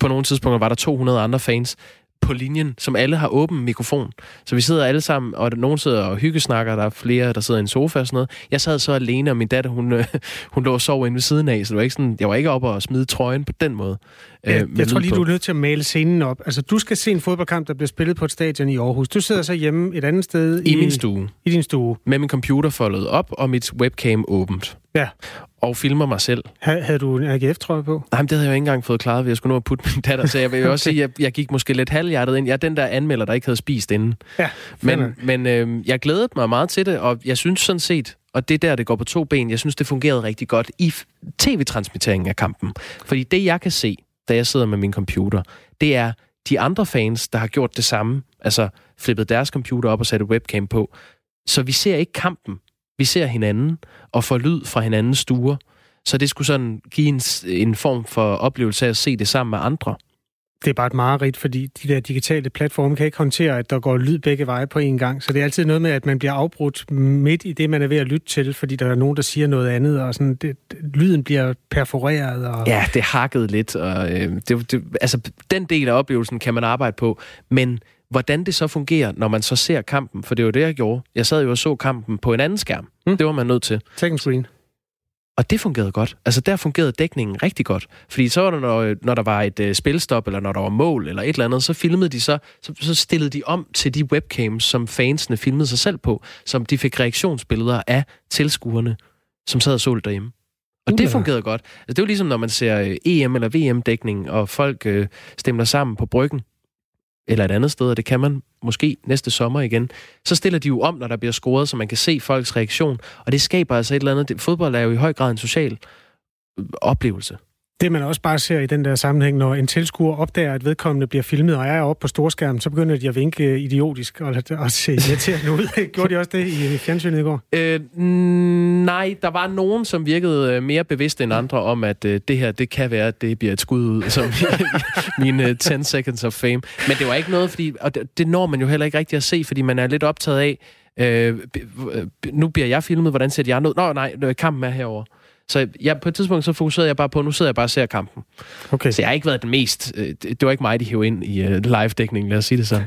på nogle tidspunkter var der 200 andre fans, på linjen, som alle har åben mikrofon. Så vi sidder alle sammen, og nogen sidder og hyggesnakker, der er flere, der sidder i en sofa og sådan noget. Jeg sad så alene, og min datter, hun, øh, hun lå og sov inde ved siden af, så det var ikke sådan, jeg var ikke oppe og smide trøjen på den måde. Øh, jeg, jeg tror lige, på. du er nødt til at male scenen op. Altså, du skal se en fodboldkamp, der bliver spillet på et stadion i Aarhus. Du sidder så hjemme et andet sted i, i min stue. I din stue. Med min computer foldet op, og mit webcam åbent. Ja og filmer mig selv. Havde du en AGF-trøje på? Nej, men det havde jeg jo ikke engang fået klaret, ved jeg skulle nå at putte min datter. Så jeg vil okay. også sige, at jeg, jeg gik måske lidt halvhjertet ind. Jeg er den der anmelder, der ikke havde spist inden. Ja, men men øh, jeg glædede mig meget til det, og jeg synes sådan set, og det er der, det går på to ben, jeg synes, det fungerede rigtig godt i tv-transmitteringen af kampen. Fordi det, jeg kan se, da jeg sidder med min computer, det er de andre fans, der har gjort det samme, altså flippet deres computer op og sat et webcam på. Så vi ser ikke kampen, vi ser hinanden og får lyd fra hinandens stuer. Så det skulle sådan give en, en form for oplevelse af at se det sammen med andre. Det er bare et mareridt, fordi de der digitale platforme kan ikke håndtere, at der går lyd begge veje på en gang. Så det er altid noget med, at man bliver afbrudt midt i det, man er ved at lytte til, fordi der er nogen, der siger noget andet, og sådan, det, lyden bliver perforeret. Og... Ja, det hakket lidt. Og, øh, det, det, altså, den del af oplevelsen kan man arbejde på, men Hvordan det så fungerer, når man så ser kampen, for det var det, jeg gjorde. Jeg sad jo og så kampen på en anden skærm. Mm. Det var man nødt til. Second screen. Og det fungerede godt. Altså, der fungerede dækningen rigtig godt. Fordi så var der, når, når der var et uh, spilstop, eller når der var mål, eller et eller andet, så filmede de så, så, så stillede de om til de webcams, som fansene filmede sig selv på, som de fik reaktionsbilleder af tilskuerne, som sad og så det derhjemme. Og det fungerede godt. Altså, det er jo ligesom, når man ser uh, EM- eller VM-dækning, og folk uh, stemmer sammen på bryggen eller et andet sted, og det kan man måske næste sommer igen, så stiller de jo om, når der bliver scoret, så man kan se folks reaktion, og det skaber altså et eller andet. Fodbold er jo i høj grad en social øh, oplevelse. Det man også bare ser i den der sammenhæng, når en tilskuer opdager, at vedkommende bliver filmet og er oppe på storskærmen, så begynder de at vinke idiotisk og, og se irriterende ud. Gjorde de også det i fjernsynet i går? Øh, nej, der var nogen, som virkede øh, mere bevidste end andre om, at øh, det her, det kan være, at det bliver et skud ud, som mine uh, 10 seconds of fame. Men det var ikke noget, fordi, og det, det når man jo heller ikke rigtig at se, fordi man er lidt optaget af, øh, nu bliver jeg filmet, hvordan ser de andre ud? Nå, nej, kampen er herover. Så jeg, på et tidspunkt så fokuserede jeg bare på, nu sidder jeg bare og ser kampen. Okay. Så jeg har ikke været den mest... Øh, det var ikke mig, de hævde ind i uh, live-dækningen, lad os sige det sådan.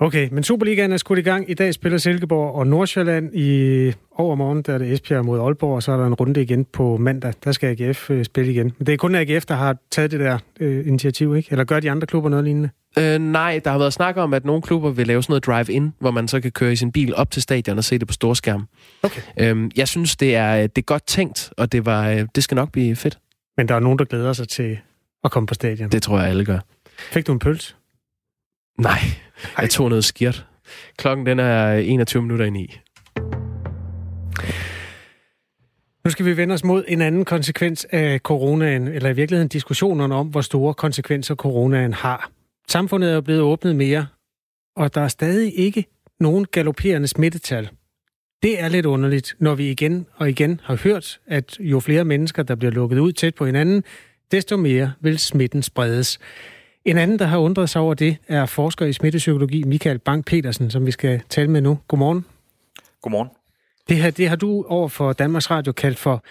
Okay, men Superligaen er skudt i gang. I dag spiller Silkeborg og Nordsjælland. I overmorgen der er det Esbjerg mod Aalborg, og så er der en runde igen på mandag. Der skal AGF uh, spille igen. Men det er kun AGF, der har taget det der uh, initiativ, ikke? Eller gør de andre klubber noget lignende? Øh, nej, der har været snak om, at nogle klubber vil lave sådan noget drive-in, hvor man så kan køre i sin bil op til stadion og se det på storskærm. Okay. Øhm, jeg synes, det er, det er godt tænkt, og det, var, øh, det skal nok blive fedt. Men der er nogen, der glæder sig til at komme på stadion. Det tror jeg, alle gør. Fik du en pøls? Nej, jeg tog noget skirt. Klokken den er 21 minutter i 9. Nu skal vi vende os mod en anden konsekvens af coronaen, eller i virkeligheden diskussionerne om, hvor store konsekvenser coronaen har. Samfundet er jo blevet åbnet mere, og der er stadig ikke nogen galopperende smittetal. Det er lidt underligt, når vi igen og igen har hørt, at jo flere mennesker, der bliver lukket ud tæt på hinanden, desto mere vil smitten spredes. En anden, der har undret sig over det, er forsker i smittepsykologi Michael Bank-Petersen, som vi skal tale med nu. Godmorgen. Godmorgen. Det her, det har du over for Danmarks Radio kaldt for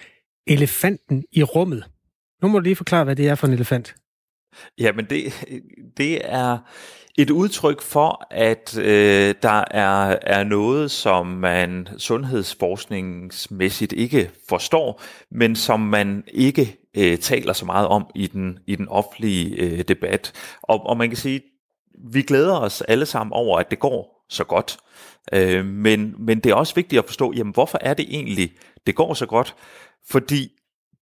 elefanten i rummet. Nu må du lige forklare, hvad det er for en elefant. Jamen det, det er et udtryk for, at øh, der er, er noget, som man sundhedsforskningsmæssigt ikke forstår, men som man ikke øh, taler så meget om i den, i den offentlige øh, debat. Og, og man kan sige, vi glæder os alle sammen over, at det går så godt. Øh, men, men det er også vigtigt at forstå, jamen hvorfor er det egentlig, det går så godt? Fordi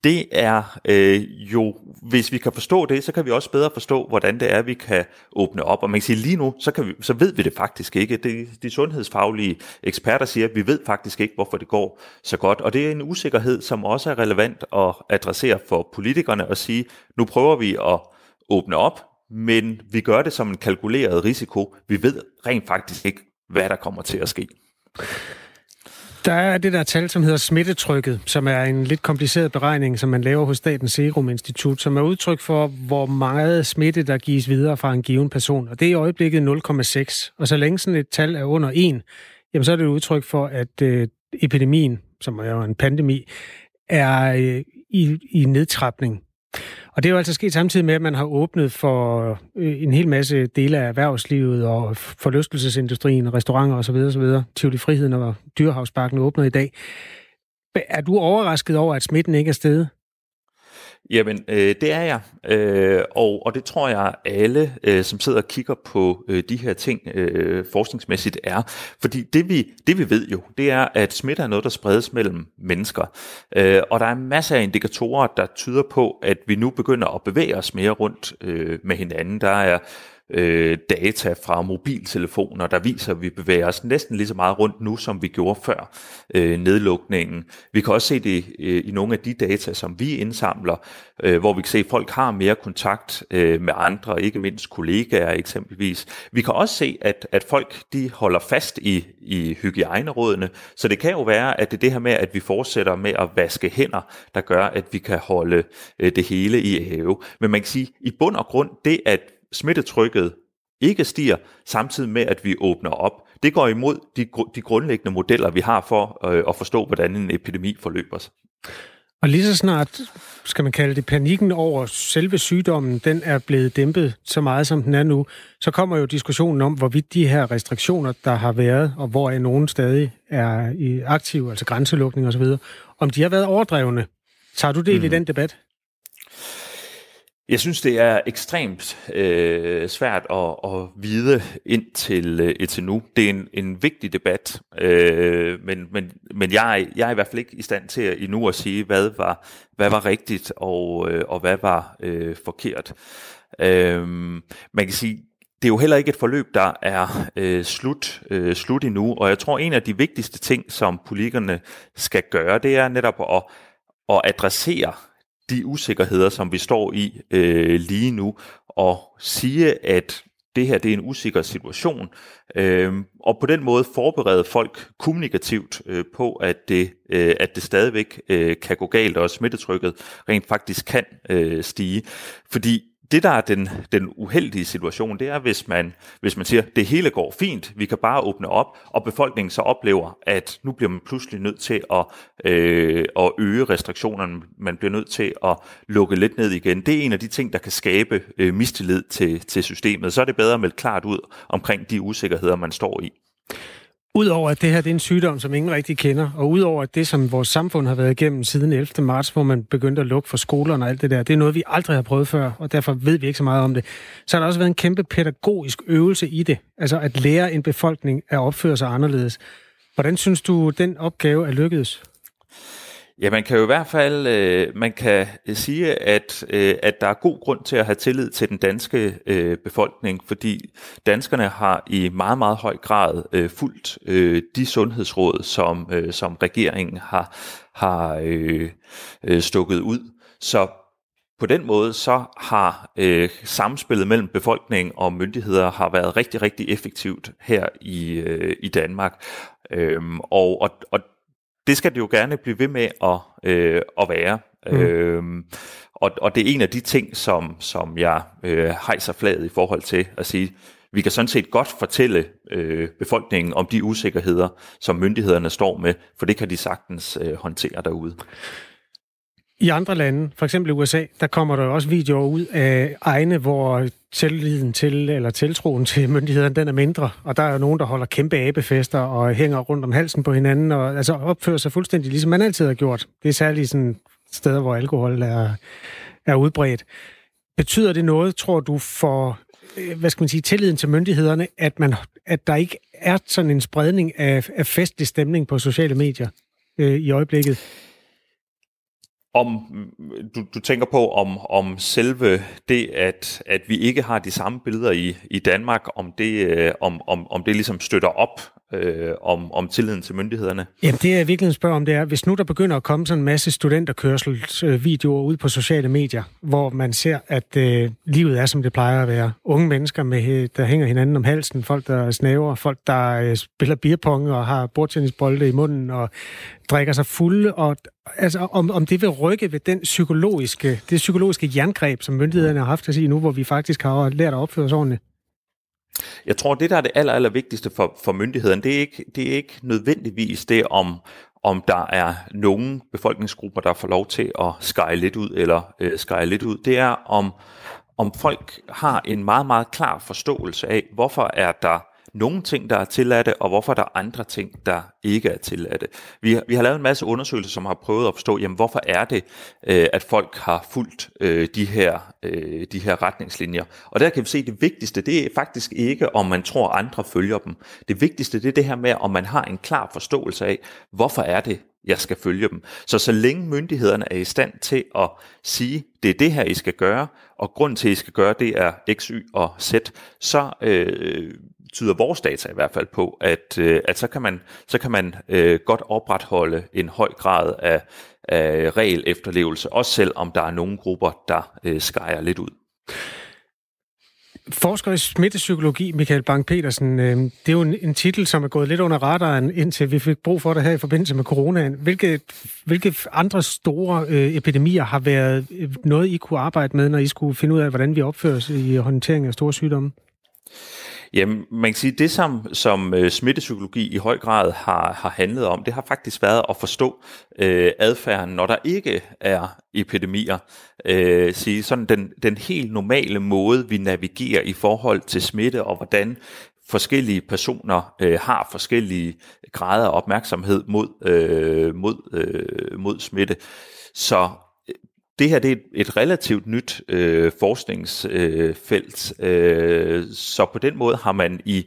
det er øh, jo, hvis vi kan forstå det, så kan vi også bedre forstå, hvordan det er, vi kan åbne op. Og man kan sige, lige nu, så, kan vi, så ved vi det faktisk ikke. Det, de sundhedsfaglige eksperter siger, at vi ved faktisk ikke, hvorfor det går så godt. Og det er en usikkerhed, som også er relevant at adressere for politikerne og sige, nu prøver vi at åbne op, men vi gør det som en kalkuleret risiko. Vi ved rent faktisk ikke, hvad der kommer til at ske. Der er det der tal, som hedder smittetrykket, som er en lidt kompliceret beregning, som man laver hos Statens Serum Institut, som er udtryk for, hvor meget smitte, der gives videre fra en given person. Og det er i øjeblikket 0,6. Og så længe sådan et tal er under 1, jamen så er det et udtryk for, at øh, epidemien, som er jo en pandemi, er øh, i, i nedtrapning. Og det er jo altså sket samtidig med, at man har åbnet for øh, en hel masse dele af erhvervslivet og forlystelsesindustrien, restauranter osv. osv. Tivoli Friheden og Dyrehavsparken åbner i dag. Er du overrasket over, at smitten ikke er steget? Jamen, øh, det er jeg, øh, og, og det tror jeg alle, øh, som sidder og kigger på øh, de her ting øh, forskningsmæssigt er. Fordi det vi, det vi ved jo, det er, at smitte er noget, der spredes mellem mennesker. Øh, og der er masser af indikatorer, der tyder på, at vi nu begynder at bevæge os mere rundt øh, med hinanden. Der er øh, data fra mobiltelefoner, der viser, at vi bevæger os næsten lige så meget rundt nu, som vi gjorde før øh, nedlukningen. Vi kan også se det øh, i nogle af de data, som vi indsamler, øh, hvor vi kan se, at folk har mere kontakt øh, med andre, ikke mindst kollegaer eksempelvis. Vi kan også se, at, at folk de holder fast i, i hygiejnerådene, så det kan jo være, at det er det her med, at vi fortsætter med at vaske hænder, der gør, at vi kan holde øh, det hele i have. Men man kan sige, i bund og grund, det at smittetrykket ikke stiger, samtidig med, at vi åbner op. Det går imod de, de grundlæggende modeller, vi har for øh, at forstå, hvordan en epidemi forløber sig. Og lige så snart, skal man kalde det, panikken over selve sygdommen, den er blevet dæmpet så meget, som den er nu, så kommer jo diskussionen om, hvorvidt de her restriktioner, der har været, og hvor er nogen stadig er i aktiv, altså grænselukning osv., om de har været overdrevne. Tager du del mm. i den debat? Jeg synes, det er ekstremt øh, svært at, at vide ind til, øh, til nu. Det er en, en vigtig debat, øh, men, men, men jeg, jeg er i hvert fald ikke i stand til at, endnu at sige, hvad var, hvad var rigtigt og, øh, og hvad var øh, forkert. Øh, man kan sige, det er jo heller ikke et forløb, der er øh, slut, øh, slut endnu, og jeg tror, en af de vigtigste ting, som politikerne skal gøre, det er netop at, at adressere de usikkerheder, som vi står i øh, lige nu, og sige, at det her det er en usikker situation, øh, og på den måde forberede folk kommunikativt øh, på, at det, øh, at det stadigvæk øh, kan gå galt, og smittetrykket rent faktisk kan øh, stige. Fordi det, der er den, den uheldige situation, det er, hvis man, hvis man siger, det hele går fint, vi kan bare åbne op, og befolkningen så oplever, at nu bliver man pludselig nødt til at, øh, at øge restriktionerne, man bliver nødt til at lukke lidt ned igen. Det er en af de ting, der kan skabe øh, mistillid til, til systemet. Så er det bedre at melde klart ud omkring de usikkerheder, man står i. Udover at det her det er en sygdom, som ingen rigtig kender, og udover at det, som vores samfund har været igennem siden 11. marts, hvor man begyndte at lukke for skolerne og alt det der, det er noget, vi aldrig har prøvet før, og derfor ved vi ikke så meget om det. Så har der også været en kæmpe pædagogisk øvelse i det, altså at lære en befolkning at opføre sig anderledes. Hvordan synes du, den opgave er lykkedes? Ja, man kan jo i hvert fald øh, man kan sige, at, øh, at der er god grund til at have tillid til den danske øh, befolkning, fordi danskerne har i meget, meget høj grad øh, fulgt øh, de sundhedsråd, som, øh, som regeringen har, har øh, øh, stukket ud. Så på den måde så har øh, samspillet mellem befolkning og myndigheder har været rigtig, rigtig effektivt her i, øh, i Danmark. Øhm, og, og, og det skal det jo gerne blive ved med at, øh, at være. Mm. Øhm, og, og det er en af de ting, som, som jeg øh, hejser flaget i forhold til at sige, vi kan sådan set godt fortælle øh, befolkningen om de usikkerheder, som myndighederne står med, for det kan de sagtens øh, håndtere derude. I andre lande, for eksempel USA, der kommer der også videoer ud af egne, hvor tilliden til, eller tiltroen til myndighederne, den er mindre. Og der er jo nogen, der holder kæmpe abefester og hænger rundt om halsen på hinanden, og altså opfører sig fuldstændig ligesom man altid har gjort. Det er særligt sådan steder, hvor alkohol er, er udbredt. Betyder det noget, tror du, for øh, hvad skal man sige, tilliden til myndighederne, at, man, at der ikke er sådan en spredning af, af festlig stemning på sociale medier øh, i øjeblikket? Om du, du tænker på om om selve det at at vi ikke har de samme billeder i i Danmark om det øh, om om om det ligesom støtter op øh, om, om tilliden til myndighederne? Jamen det, jeg virkelig spørger om, det er, hvis nu der begynder at komme sådan en masse studenterkørselsvideoer ud på sociale medier, hvor man ser, at øh, livet er, som det plejer at være. Unge mennesker, med, der hænger hinanden om halsen, folk, der snæver, folk, der øh, spiller beerpong og har bordtennisbolde i munden og drikker sig fulde, og altså, om, om det vil rykke ved den psykologiske, det psykologiske jerngreb, som myndighederne har haft at sige nu, hvor vi faktisk har lært at opføre os ordentligt. Jeg tror, det der er det aller, aller vigtigste for, for myndighederne, det er, ikke, det er ikke nødvendigvis det om, om der er nogle befolkningsgrupper, der får lov til at skære lidt ud, eller øh, skære lidt ud. Det er om, om folk har en meget, meget klar forståelse af, hvorfor er der nogle ting, der er tilladte, og hvorfor der er andre ting, der ikke er tilladte. Vi, vi har lavet en masse undersøgelser, som har prøvet at forstå, jamen, hvorfor er det, øh, at folk har fulgt øh, de, her, øh, de her retningslinjer. Og der kan vi se, at det vigtigste, det er faktisk ikke, om man tror, andre følger dem. Det vigtigste, det er det her med, om man har en klar forståelse af, hvorfor er det, jeg skal følge dem. Så så længe myndighederne er i stand til at sige, det er det her, I skal gøre, og grund til, at I skal gøre det er X, Y og Z, så øh, tyder vores data i hvert fald på, at, øh, at så kan man, så kan man øh, godt opretholde en høj grad af, af regel efterlevelse, også selvom der er nogle grupper, der øh, skærer lidt ud. Forsker i smittepsykologi, Michael Bang-Petersen, øh, det er jo en, en titel, som er gået lidt under radaren, indtil vi fik brug for det her i forbindelse med coronaen. Hvilke, hvilke andre store øh, epidemier har været øh, noget, I kunne arbejde med, når I skulle finde ud af, hvordan vi opfører os i håndtering af store sygdomme? Jamen, man kan sige, det som, som øh, smittepsykologi i høj grad har, har handlet om, det har faktisk været at forstå øh, adfærden, når der ikke er epidemier. Øh, sige sådan den, den helt normale måde, vi navigerer i forhold til smitte, og hvordan forskellige personer øh, har forskellige grader af opmærksomhed mod, øh, mod, øh, mod smitte. Så det her det er et relativt nyt øh, forskningsfelt, øh, så på den måde har man i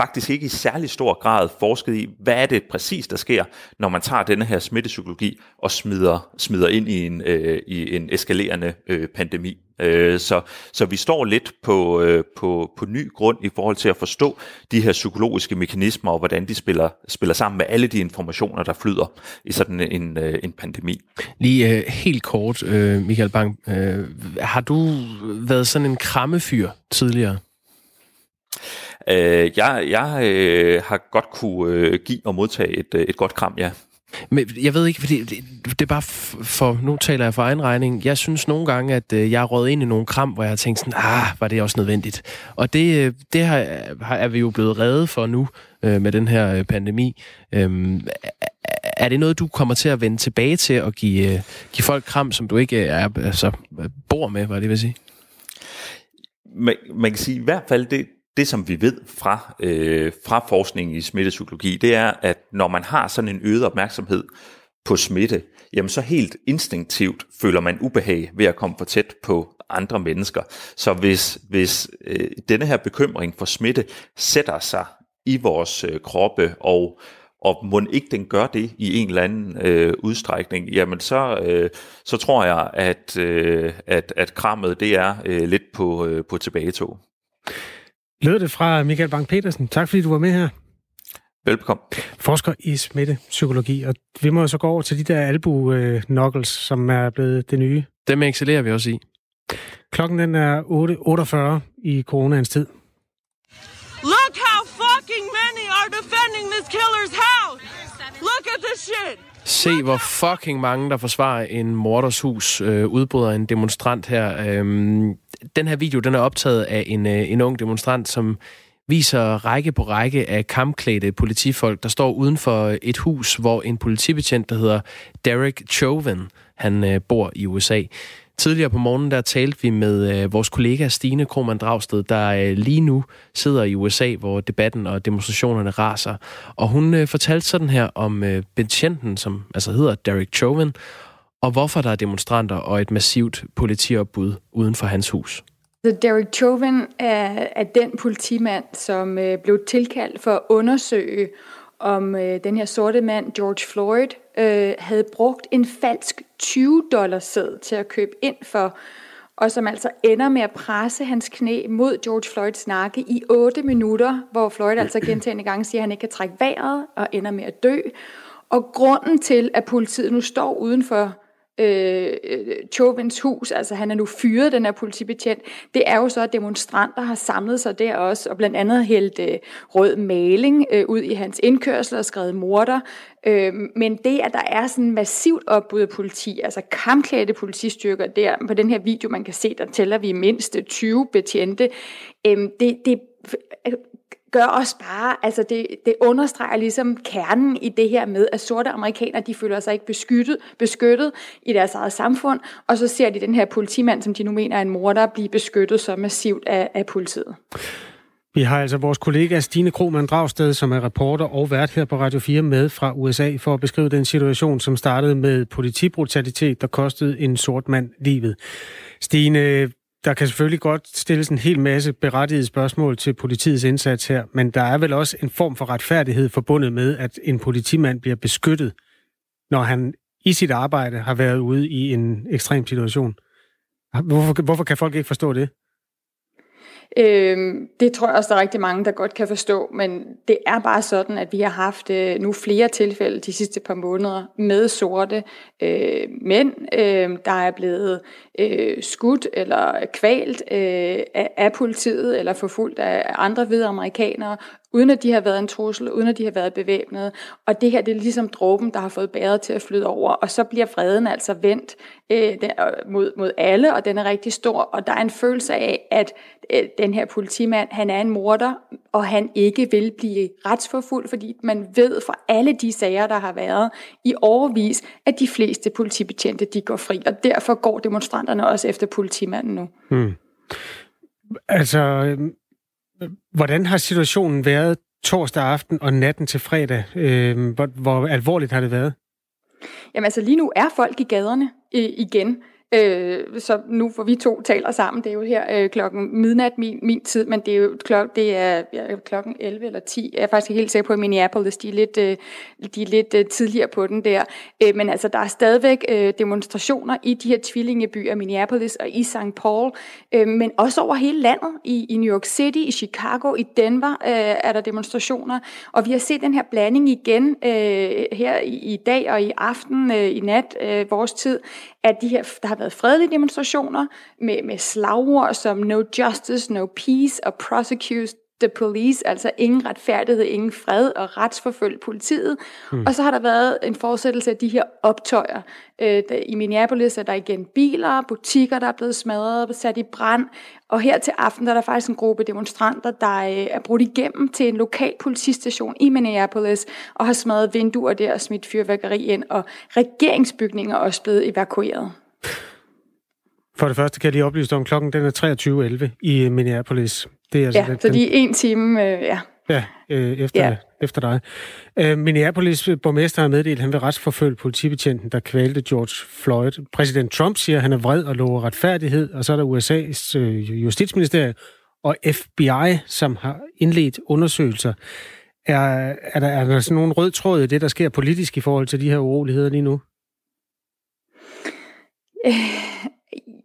faktisk ikke i særlig stor grad forsket i, hvad er det præcis, der sker, når man tager denne her smittepsykologi og smider, smider ind i en, øh, i en eskalerende øh, pandemi. Øh, så, så vi står lidt på, øh, på, på ny grund i forhold til at forstå de her psykologiske mekanismer og hvordan de spiller, spiller sammen med alle de informationer, der flyder i sådan en, øh, en pandemi. Lige øh, helt kort, øh, Michael Bang. Øh, har du været sådan en krammefyr tidligere? Øh, jeg jeg øh, har godt kunne øh, give og modtage et, øh, et godt kram, ja. Men jeg ved ikke, fordi det, det er bare for, nu taler jeg for egen regning. Jeg synes nogle gange, at øh, jeg er råd ind i nogle kram, hvor jeg har tænkt sådan, ah, var det også nødvendigt? Og det, øh, det har, har, er vi jo blevet reddet for nu øh, med den her øh, pandemi. Øhm, er det noget, du kommer til at vende tilbage til at give, øh, give folk kram, som du ikke er, altså, bor med, hvad det vil sige? Man, man kan sige i hvert fald, det, det, som vi ved fra, øh, fra forskningen i smittepsykologi, det er, at når man har sådan en øget opmærksomhed på smitte, jamen så helt instinktivt føler man ubehag ved at komme for tæt på andre mennesker. Så hvis, hvis øh, denne her bekymring for smitte sætter sig i vores øh, kroppe, og, og må ikke den gør det i en eller anden øh, udstrækning, jamen så, øh, så tror jeg, at, øh, at, at krammet det er øh, lidt på, øh, på tilbagetog. Lød det fra Michael Bang-Petersen. Tak fordi du var med her. Velkommen. Forsker i smittepsykologi, og vi må så gå over til de der albu-knuckles, som er blevet det nye. Dem excellerer vi også i. Klokken den er 8.48 i coronaens tid. Look how fucking many are defending this killer's house! This shit! Se, hvor fucking mange, der forsvarer en mordershus, øh, udbryder en demonstrant her. Øhm, den her video, den er optaget af en, øh, en ung demonstrant, som viser række på række af kampklædte politifolk, der står uden for et hus, hvor en politibetjent, der hedder Derek Chauvin, han øh, bor i USA. Tidligere på morgenen, der talte vi med øh, vores kollega Stine Krohmann Dragsted, der øh, lige nu sidder i USA, hvor debatten og demonstrationerne raser. Og hun øh, fortalte sådan her om øh, betjenten, som altså hedder Derek Chauvin, og hvorfor der er demonstranter og et massivt politiopbud uden for hans hus. The Derek Chauvin er, er den politimand, som øh, blev tilkaldt for at undersøge, om øh, den her sorte mand, George Floyd, øh, havde brugt en falsk 20 dollars sæd til at købe ind for, og som altså ender med at presse hans knæ mod George Floyds nakke i 8 minutter, hvor Floyd altså gentagende gange siger, at han ikke kan trække vejret og ender med at dø. Og grunden til, at politiet nu står uden for øh, Chauvins hus, altså han er nu fyret, den her politibetjent, det er jo så, at demonstranter har samlet sig der også, og blandt andet hældt øh, rød maling øh, ud i hans indkørsel og skrevet morder. Øh, men det, at der er sådan massivt opbud af politi, altså kampklædte politistyrker der, på den her video, man kan se, der tæller vi mindst 20 betjente, øh, det, det gør også bare, altså det, det understreger ligesom kernen i det her med, at sorte amerikanere, de føler sig ikke beskyttet, beskyttet i deres eget samfund, og så ser de den her politimand, som de nu mener er en morder, blive beskyttet så massivt af, af politiet. Vi har altså vores kollega Stine Krohmann Dragsted, som er reporter og vært her på Radio 4 med fra USA, for at beskrive den situation, som startede med politibrutalitet, der kostede en sort mand livet. Stine, der kan selvfølgelig godt stilles en hel masse berettigede spørgsmål til politiets indsats her, men der er vel også en form for retfærdighed forbundet med, at en politimand bliver beskyttet, når han i sit arbejde har været ude i en ekstrem situation. Hvorfor, hvorfor kan folk ikke forstå det? Øh, det tror jeg også, der er rigtig mange, der godt kan forstå, men det er bare sådan, at vi har haft øh, nu flere tilfælde de sidste par måneder med sorte øh, mænd, øh, der er blevet øh, skudt eller kvalt øh, af, af politiet eller forfulgt af andre hvide amerikanere, uden at de har været en trussel, uden at de har været bevæbnede. Og det her, det er ligesom dråben, der har fået bæret til at flyde over, og så bliver freden altså vendt øh, mod, mod alle, og den er rigtig stor, og der er en følelse af, at øh, den her politimand, han er en morder, og han ikke vil blive retsforfulgt, fordi man ved fra alle de sager, der har været i overvis, at de fleste politibetjente, de går fri, og derfor går demonstranterne også efter politimanden nu. Hmm. Altså, Hvordan har situationen været torsdag aften og natten til fredag? Øh, hvor, hvor alvorligt har det været? Jamen altså lige nu er folk i gaderne øh, igen. Øh, så nu hvor vi to taler sammen, det er jo her øh, klokken midnat min, min tid, men det er jo klok, det er ja, klokken 11 eller 10. Jeg er faktisk helt sikker på, at Minneapolis, de er lidt, øh, de er lidt øh, tidligere på den der. Øh, men altså, der er stadigvæk øh, demonstrationer i de her tvillingebyer, Minneapolis og i St. Paul, øh, men også over hele landet. I, I New York City, i Chicago, i Denver øh, er der demonstrationer. Og vi har set den her blanding igen øh, her i, i dag og i aften, øh, i nat, øh, vores tid, at de her, der har været fredelige demonstrationer med, med slagord som no justice, no peace og prosecute the police, altså ingen retfærdighed, ingen fred og retsforfølge politiet. Hmm. Og så har der været en fortsættelse af de her optøjer. Øh, I Minneapolis er der igen biler, butikker, der er blevet smadret, sat i brand. Og her til aften der er der faktisk en gruppe demonstranter, der øh, er brudt igennem til en lokal politistation i Minneapolis og har smadret vinduer der og smidt fyrværkeri ind, og regeringsbygninger er også blevet evakueret. For det første kan jeg lige oplyse om, klokken den er 23.11 i Minneapolis. Det er altså ja, den, så de er en time, øh, ja. Ja, øh, efter, ja. efter dig. Øh, Minneapolis borgmester har meddelt, at han vil retsforfølge politibetjenten, der kvalte George Floyd. Præsident Trump siger, at han er vred og lover retfærdighed, og så er der USA's øh, justitsministerium og FBI, som har indledt undersøgelser. Er, er, der, er der sådan nogen rød tråd i det, der sker politisk i forhold til de her uroligheder lige nu? Øh,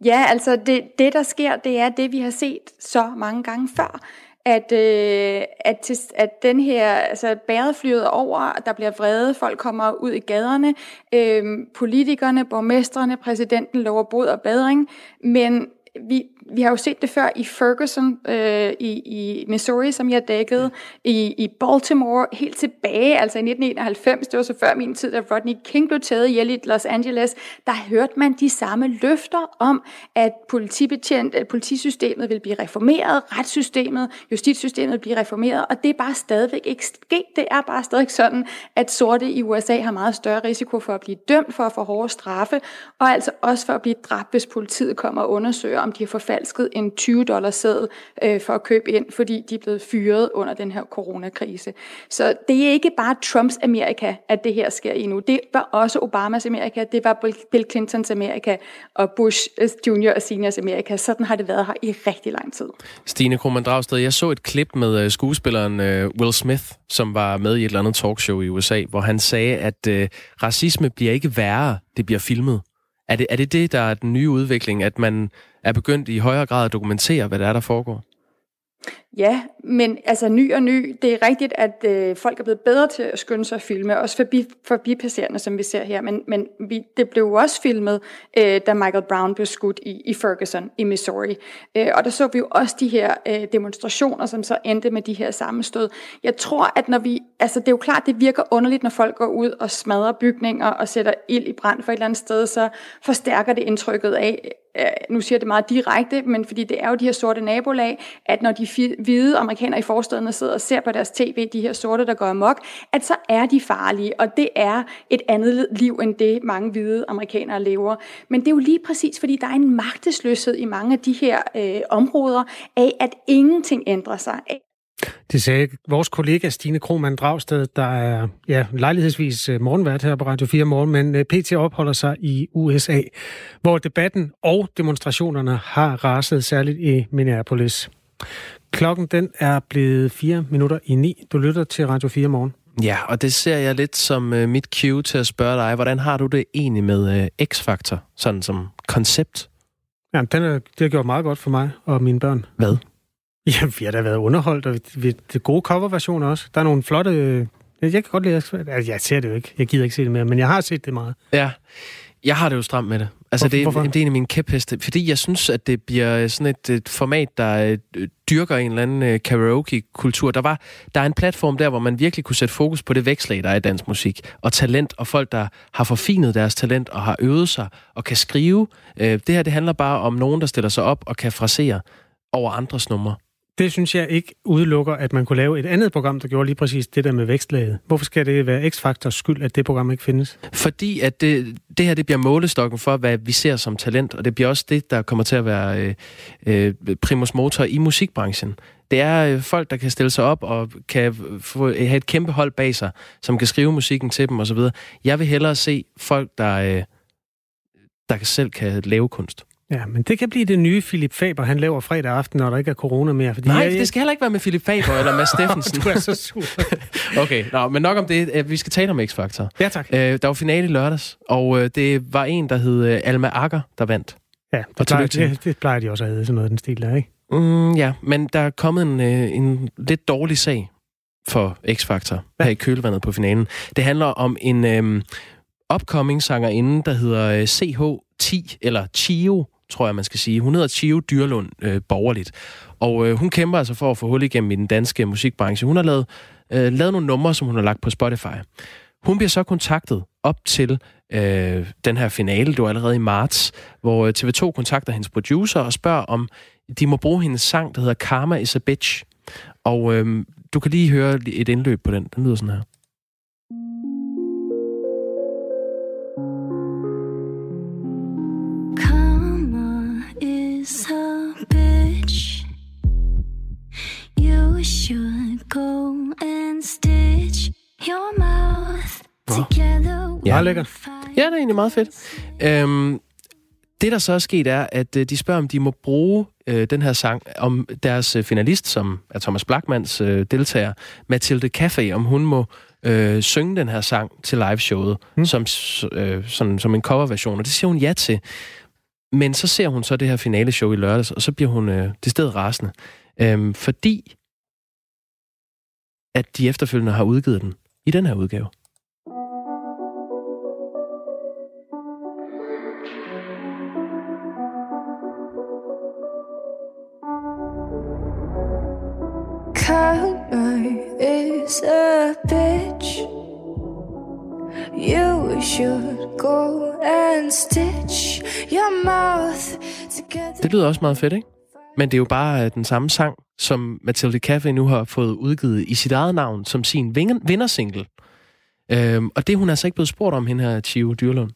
Ja, altså det, det, der sker, det er det, vi har set så mange gange før. At, øh, at, til, at den her, altså bæret flyet over, der bliver vrede, folk kommer ud i gaderne, øh, politikerne, borgmestrene, præsidenten lover bod og badring, men vi, vi har jo set det før i Ferguson øh, i, i Missouri, som jeg dækkede, i, i Baltimore helt tilbage, altså i 1991, det var så før min tid, da Rodney King blev taget ihjel i Los Angeles, der hørte man de samme løfter om, at politibetjent, at politisystemet vil blive reformeret, retssystemet, justitssystemet vil blive reformeret, og det er bare stadigvæk ikke sket. Det er bare stadig sådan, at sorte i USA har meget større risiko for at blive dømt for at få hårde straffe, og altså også for at blive dræbt, hvis politiet kommer og undersøger, om de har forfalsket en 20 dollars seddel øh, for at købe ind, fordi de er blevet fyret under den her coronakrise. Så det er ikke bare Trumps Amerika, at det her sker i nu. Det var også Obamas Amerika, det var Bill Clintons Amerika og Bush øh, Junior og Seniors Amerika. Sådan har det været her i rigtig lang tid. Stine Krohmann Dragsted, jeg så et klip med øh, skuespilleren øh, Will Smith, som var med i et eller andet talkshow i USA, hvor han sagde, at øh, racisme bliver ikke værre, det bliver filmet. Er det, er det det, der er den nye udvikling, at man er begyndt i højere grad at dokumentere, hvad der er, der foregår? Ja, men altså ny og ny, det er rigtigt, at øh, folk er blevet bedre til at skynde sig at filme, også forbi, forbipasserende, som vi ser her, men, men vi, det blev jo også filmet, øh, da Michael Brown blev skudt i, i Ferguson i Missouri. Øh, og der så vi jo også de her øh, demonstrationer, som så endte med de her sammenstød. Jeg tror, at når vi, altså det er jo klart, det virker underligt, når folk går ud og smadrer bygninger og sætter ild i brand for et eller andet sted, så forstærker det indtrykket af, Øh, nu siger jeg det meget direkte, men fordi det er jo de her sorte nabolag, at når de hvide amerikanere i forstederne sidder og ser på deres tv, de her sorte, der går amok, at så er de farlige, og det er et andet liv end det, mange hvide amerikanere lever. Men det er jo lige præcis, fordi der er en magtesløshed i mange af de her øh, områder af, at ingenting ændrer sig, af det sagde vores kollega Stine Krohmann Dragsted, der er ja, lejlighedsvis øh, morgenvært her på Radio 4 Morgen, men øh, PT opholder sig i USA, hvor debatten og demonstrationerne har raset særligt i Minneapolis. Klokken den er blevet 4 minutter i 9. Du lytter til Radio 4 Morgen. Ja, og det ser jeg lidt som uh, mit cue til at spørge dig, hvordan har du det egentlig med uh, X-Factor, sådan som koncept? Ja, den er, det har gjort meget godt for mig og mine børn. Hvad? Ja, vi har da været underholdt, og vi, det gode coverversioner også. Der er nogle flotte... Øh, jeg kan godt lide... Altså, jeg ser det jo ikke. Jeg gider ikke se det mere, men jeg har set det meget. Ja. Jeg har det jo stramt med det. Altså, det, Hvorfor? det er en af mine kæpheste. Fordi jeg synes, at det bliver sådan et, et format, der øh, dyrker en eller anden øh, karaoke-kultur. Der, var, der er en platform der, hvor man virkelig kunne sætte fokus på det vækslag, der er i dansk musik. Og talent, og folk, der har forfinet deres talent, og har øvet sig, og kan skrive. Øh, det her, det handler bare om nogen, der stiller sig op og kan frasere over andres numre. Det synes jeg ikke udelukker, at man kunne lave et andet program, der gjorde lige præcis det der med vækstlaget. Hvorfor skal det være X-faktors skyld, at det program ikke findes? Fordi at det, det her det bliver målestokken for, hvad vi ser som talent, og det bliver også det, der kommer til at være øh, øh, primus motor i musikbranchen. Det er øh, folk, der kan stille sig op og kan få, have et kæmpe hold bag sig, som kan skrive musikken til dem osv. Jeg vil hellere se folk, der, øh, der selv kan lave kunst. Ja, men det kan blive det nye Philip Faber, han laver fredag aften, når der ikke er corona mere. Fordi Nej, jeg, det skal heller ikke være med Philip Faber eller Mads Steffensen. du er så sur. okay, nå, men nok om det. Øh, vi skal tale om X-Factor. Ja, tak. Øh, der var finale i lørdags, og øh, det var en, der hed Alma Akker, der vandt. Ja, det, plejer, det, det plejer de også at hedde, sådan noget den stil der, ikke? Mm, ja, men der er kommet en, en lidt dårlig sag for X-Factor ja. her i kølvandet på finalen. Det handler om en øhm, upcoming sangerinde, der hedder CH10, eller Chio, tror jeg, man skal sige. Hun hedder Chio Dyrlund øh, borgerligt. Og øh, hun kæmper altså for at få hul igennem i den danske musikbranche. Hun har lavet, øh, lavet nogle numre, som hun har lagt på Spotify. Hun bliver så kontaktet op til øh, den her finale, det var allerede i marts, hvor øh, TV2 kontakter hendes producer og spørger, om de må bruge hendes sang, der hedder Karma is a Bitch. Og øh, du kan lige høre et indløb på den. Den lyder sådan her. Is a bitch. You should go and stitch your mouth together. Ja, lækkert. Ja, det er egentlig meget fedt. Øhm, det, der så er sket, er, at øh, de spørger, om de må bruge øh, den her sang, om deres øh, finalist, som er Thomas Blackmans øh, deltager, Mathilde Café, om hun må øh, synge den her sang til liveshowet, mm. som, øh, sådan, som en coverversion, og det siger hun ja til. Men så ser hun så det her finale show i lørdags, og så bliver hun øh, det sted rasende. Øhm, fordi at de efterfølgende har udgivet den i den her udgave. Karma is a bitch. You should go and stitch your mouth together. Det lyder også meget fedt, ikke? Men det er jo bare øh, den samme sang, som Mathilde Cafe nu har fået udgivet i sit eget navn som sin vinger- vindersingle. Øhm, og det er hun altså ikke blevet spurgt om, hende her Chio Dyrlund.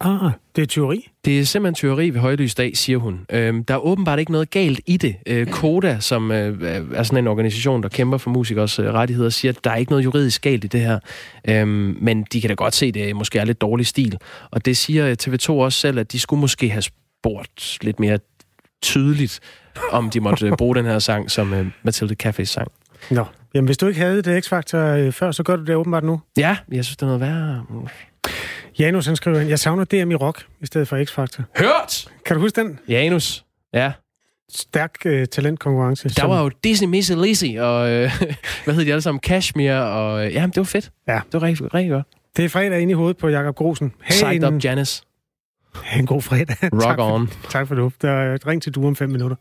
Ah, det er teori. Det er simpelthen teori ved højlys dag, siger hun. Øhm, der er åbenbart ikke noget galt i det. Øh, Koda, som øh, er sådan en organisation, der kæmper for musikers øh, rettigheder, siger, at der er ikke noget juridisk galt i det her. Øhm, men de kan da godt se, at det måske er lidt dårlig stil. Og det siger TV2 også selv, at de skulle måske have spurgt lidt mere tydeligt, om de måtte øh, bruge den her sang som øh, Mathilde Cafés sang. Nå, jamen hvis du ikke havde det X-Factor øh, før, så gør du det åbenbart nu. Ja, jeg synes, det er noget værre. Janus, han skriver, jeg savner DM i rock i stedet for X-Factor. Hørt! Kan du huske den? Janus. Ja. Stærk øh, talentkonkurrence. Der var jo Disney Missy Lizzy, og øh, hvad hed de alle sammen? Cashmere, og øh, ja, det var fedt. Ja. Det var rigtig, rigtig godt. Det er fredag inde i hovedet på Jakob Grosen. Ha' Psyched en, up Janice. ha' en god fredag. Rock tak for, on. Tak for det. Der, ring til du om fem minutter.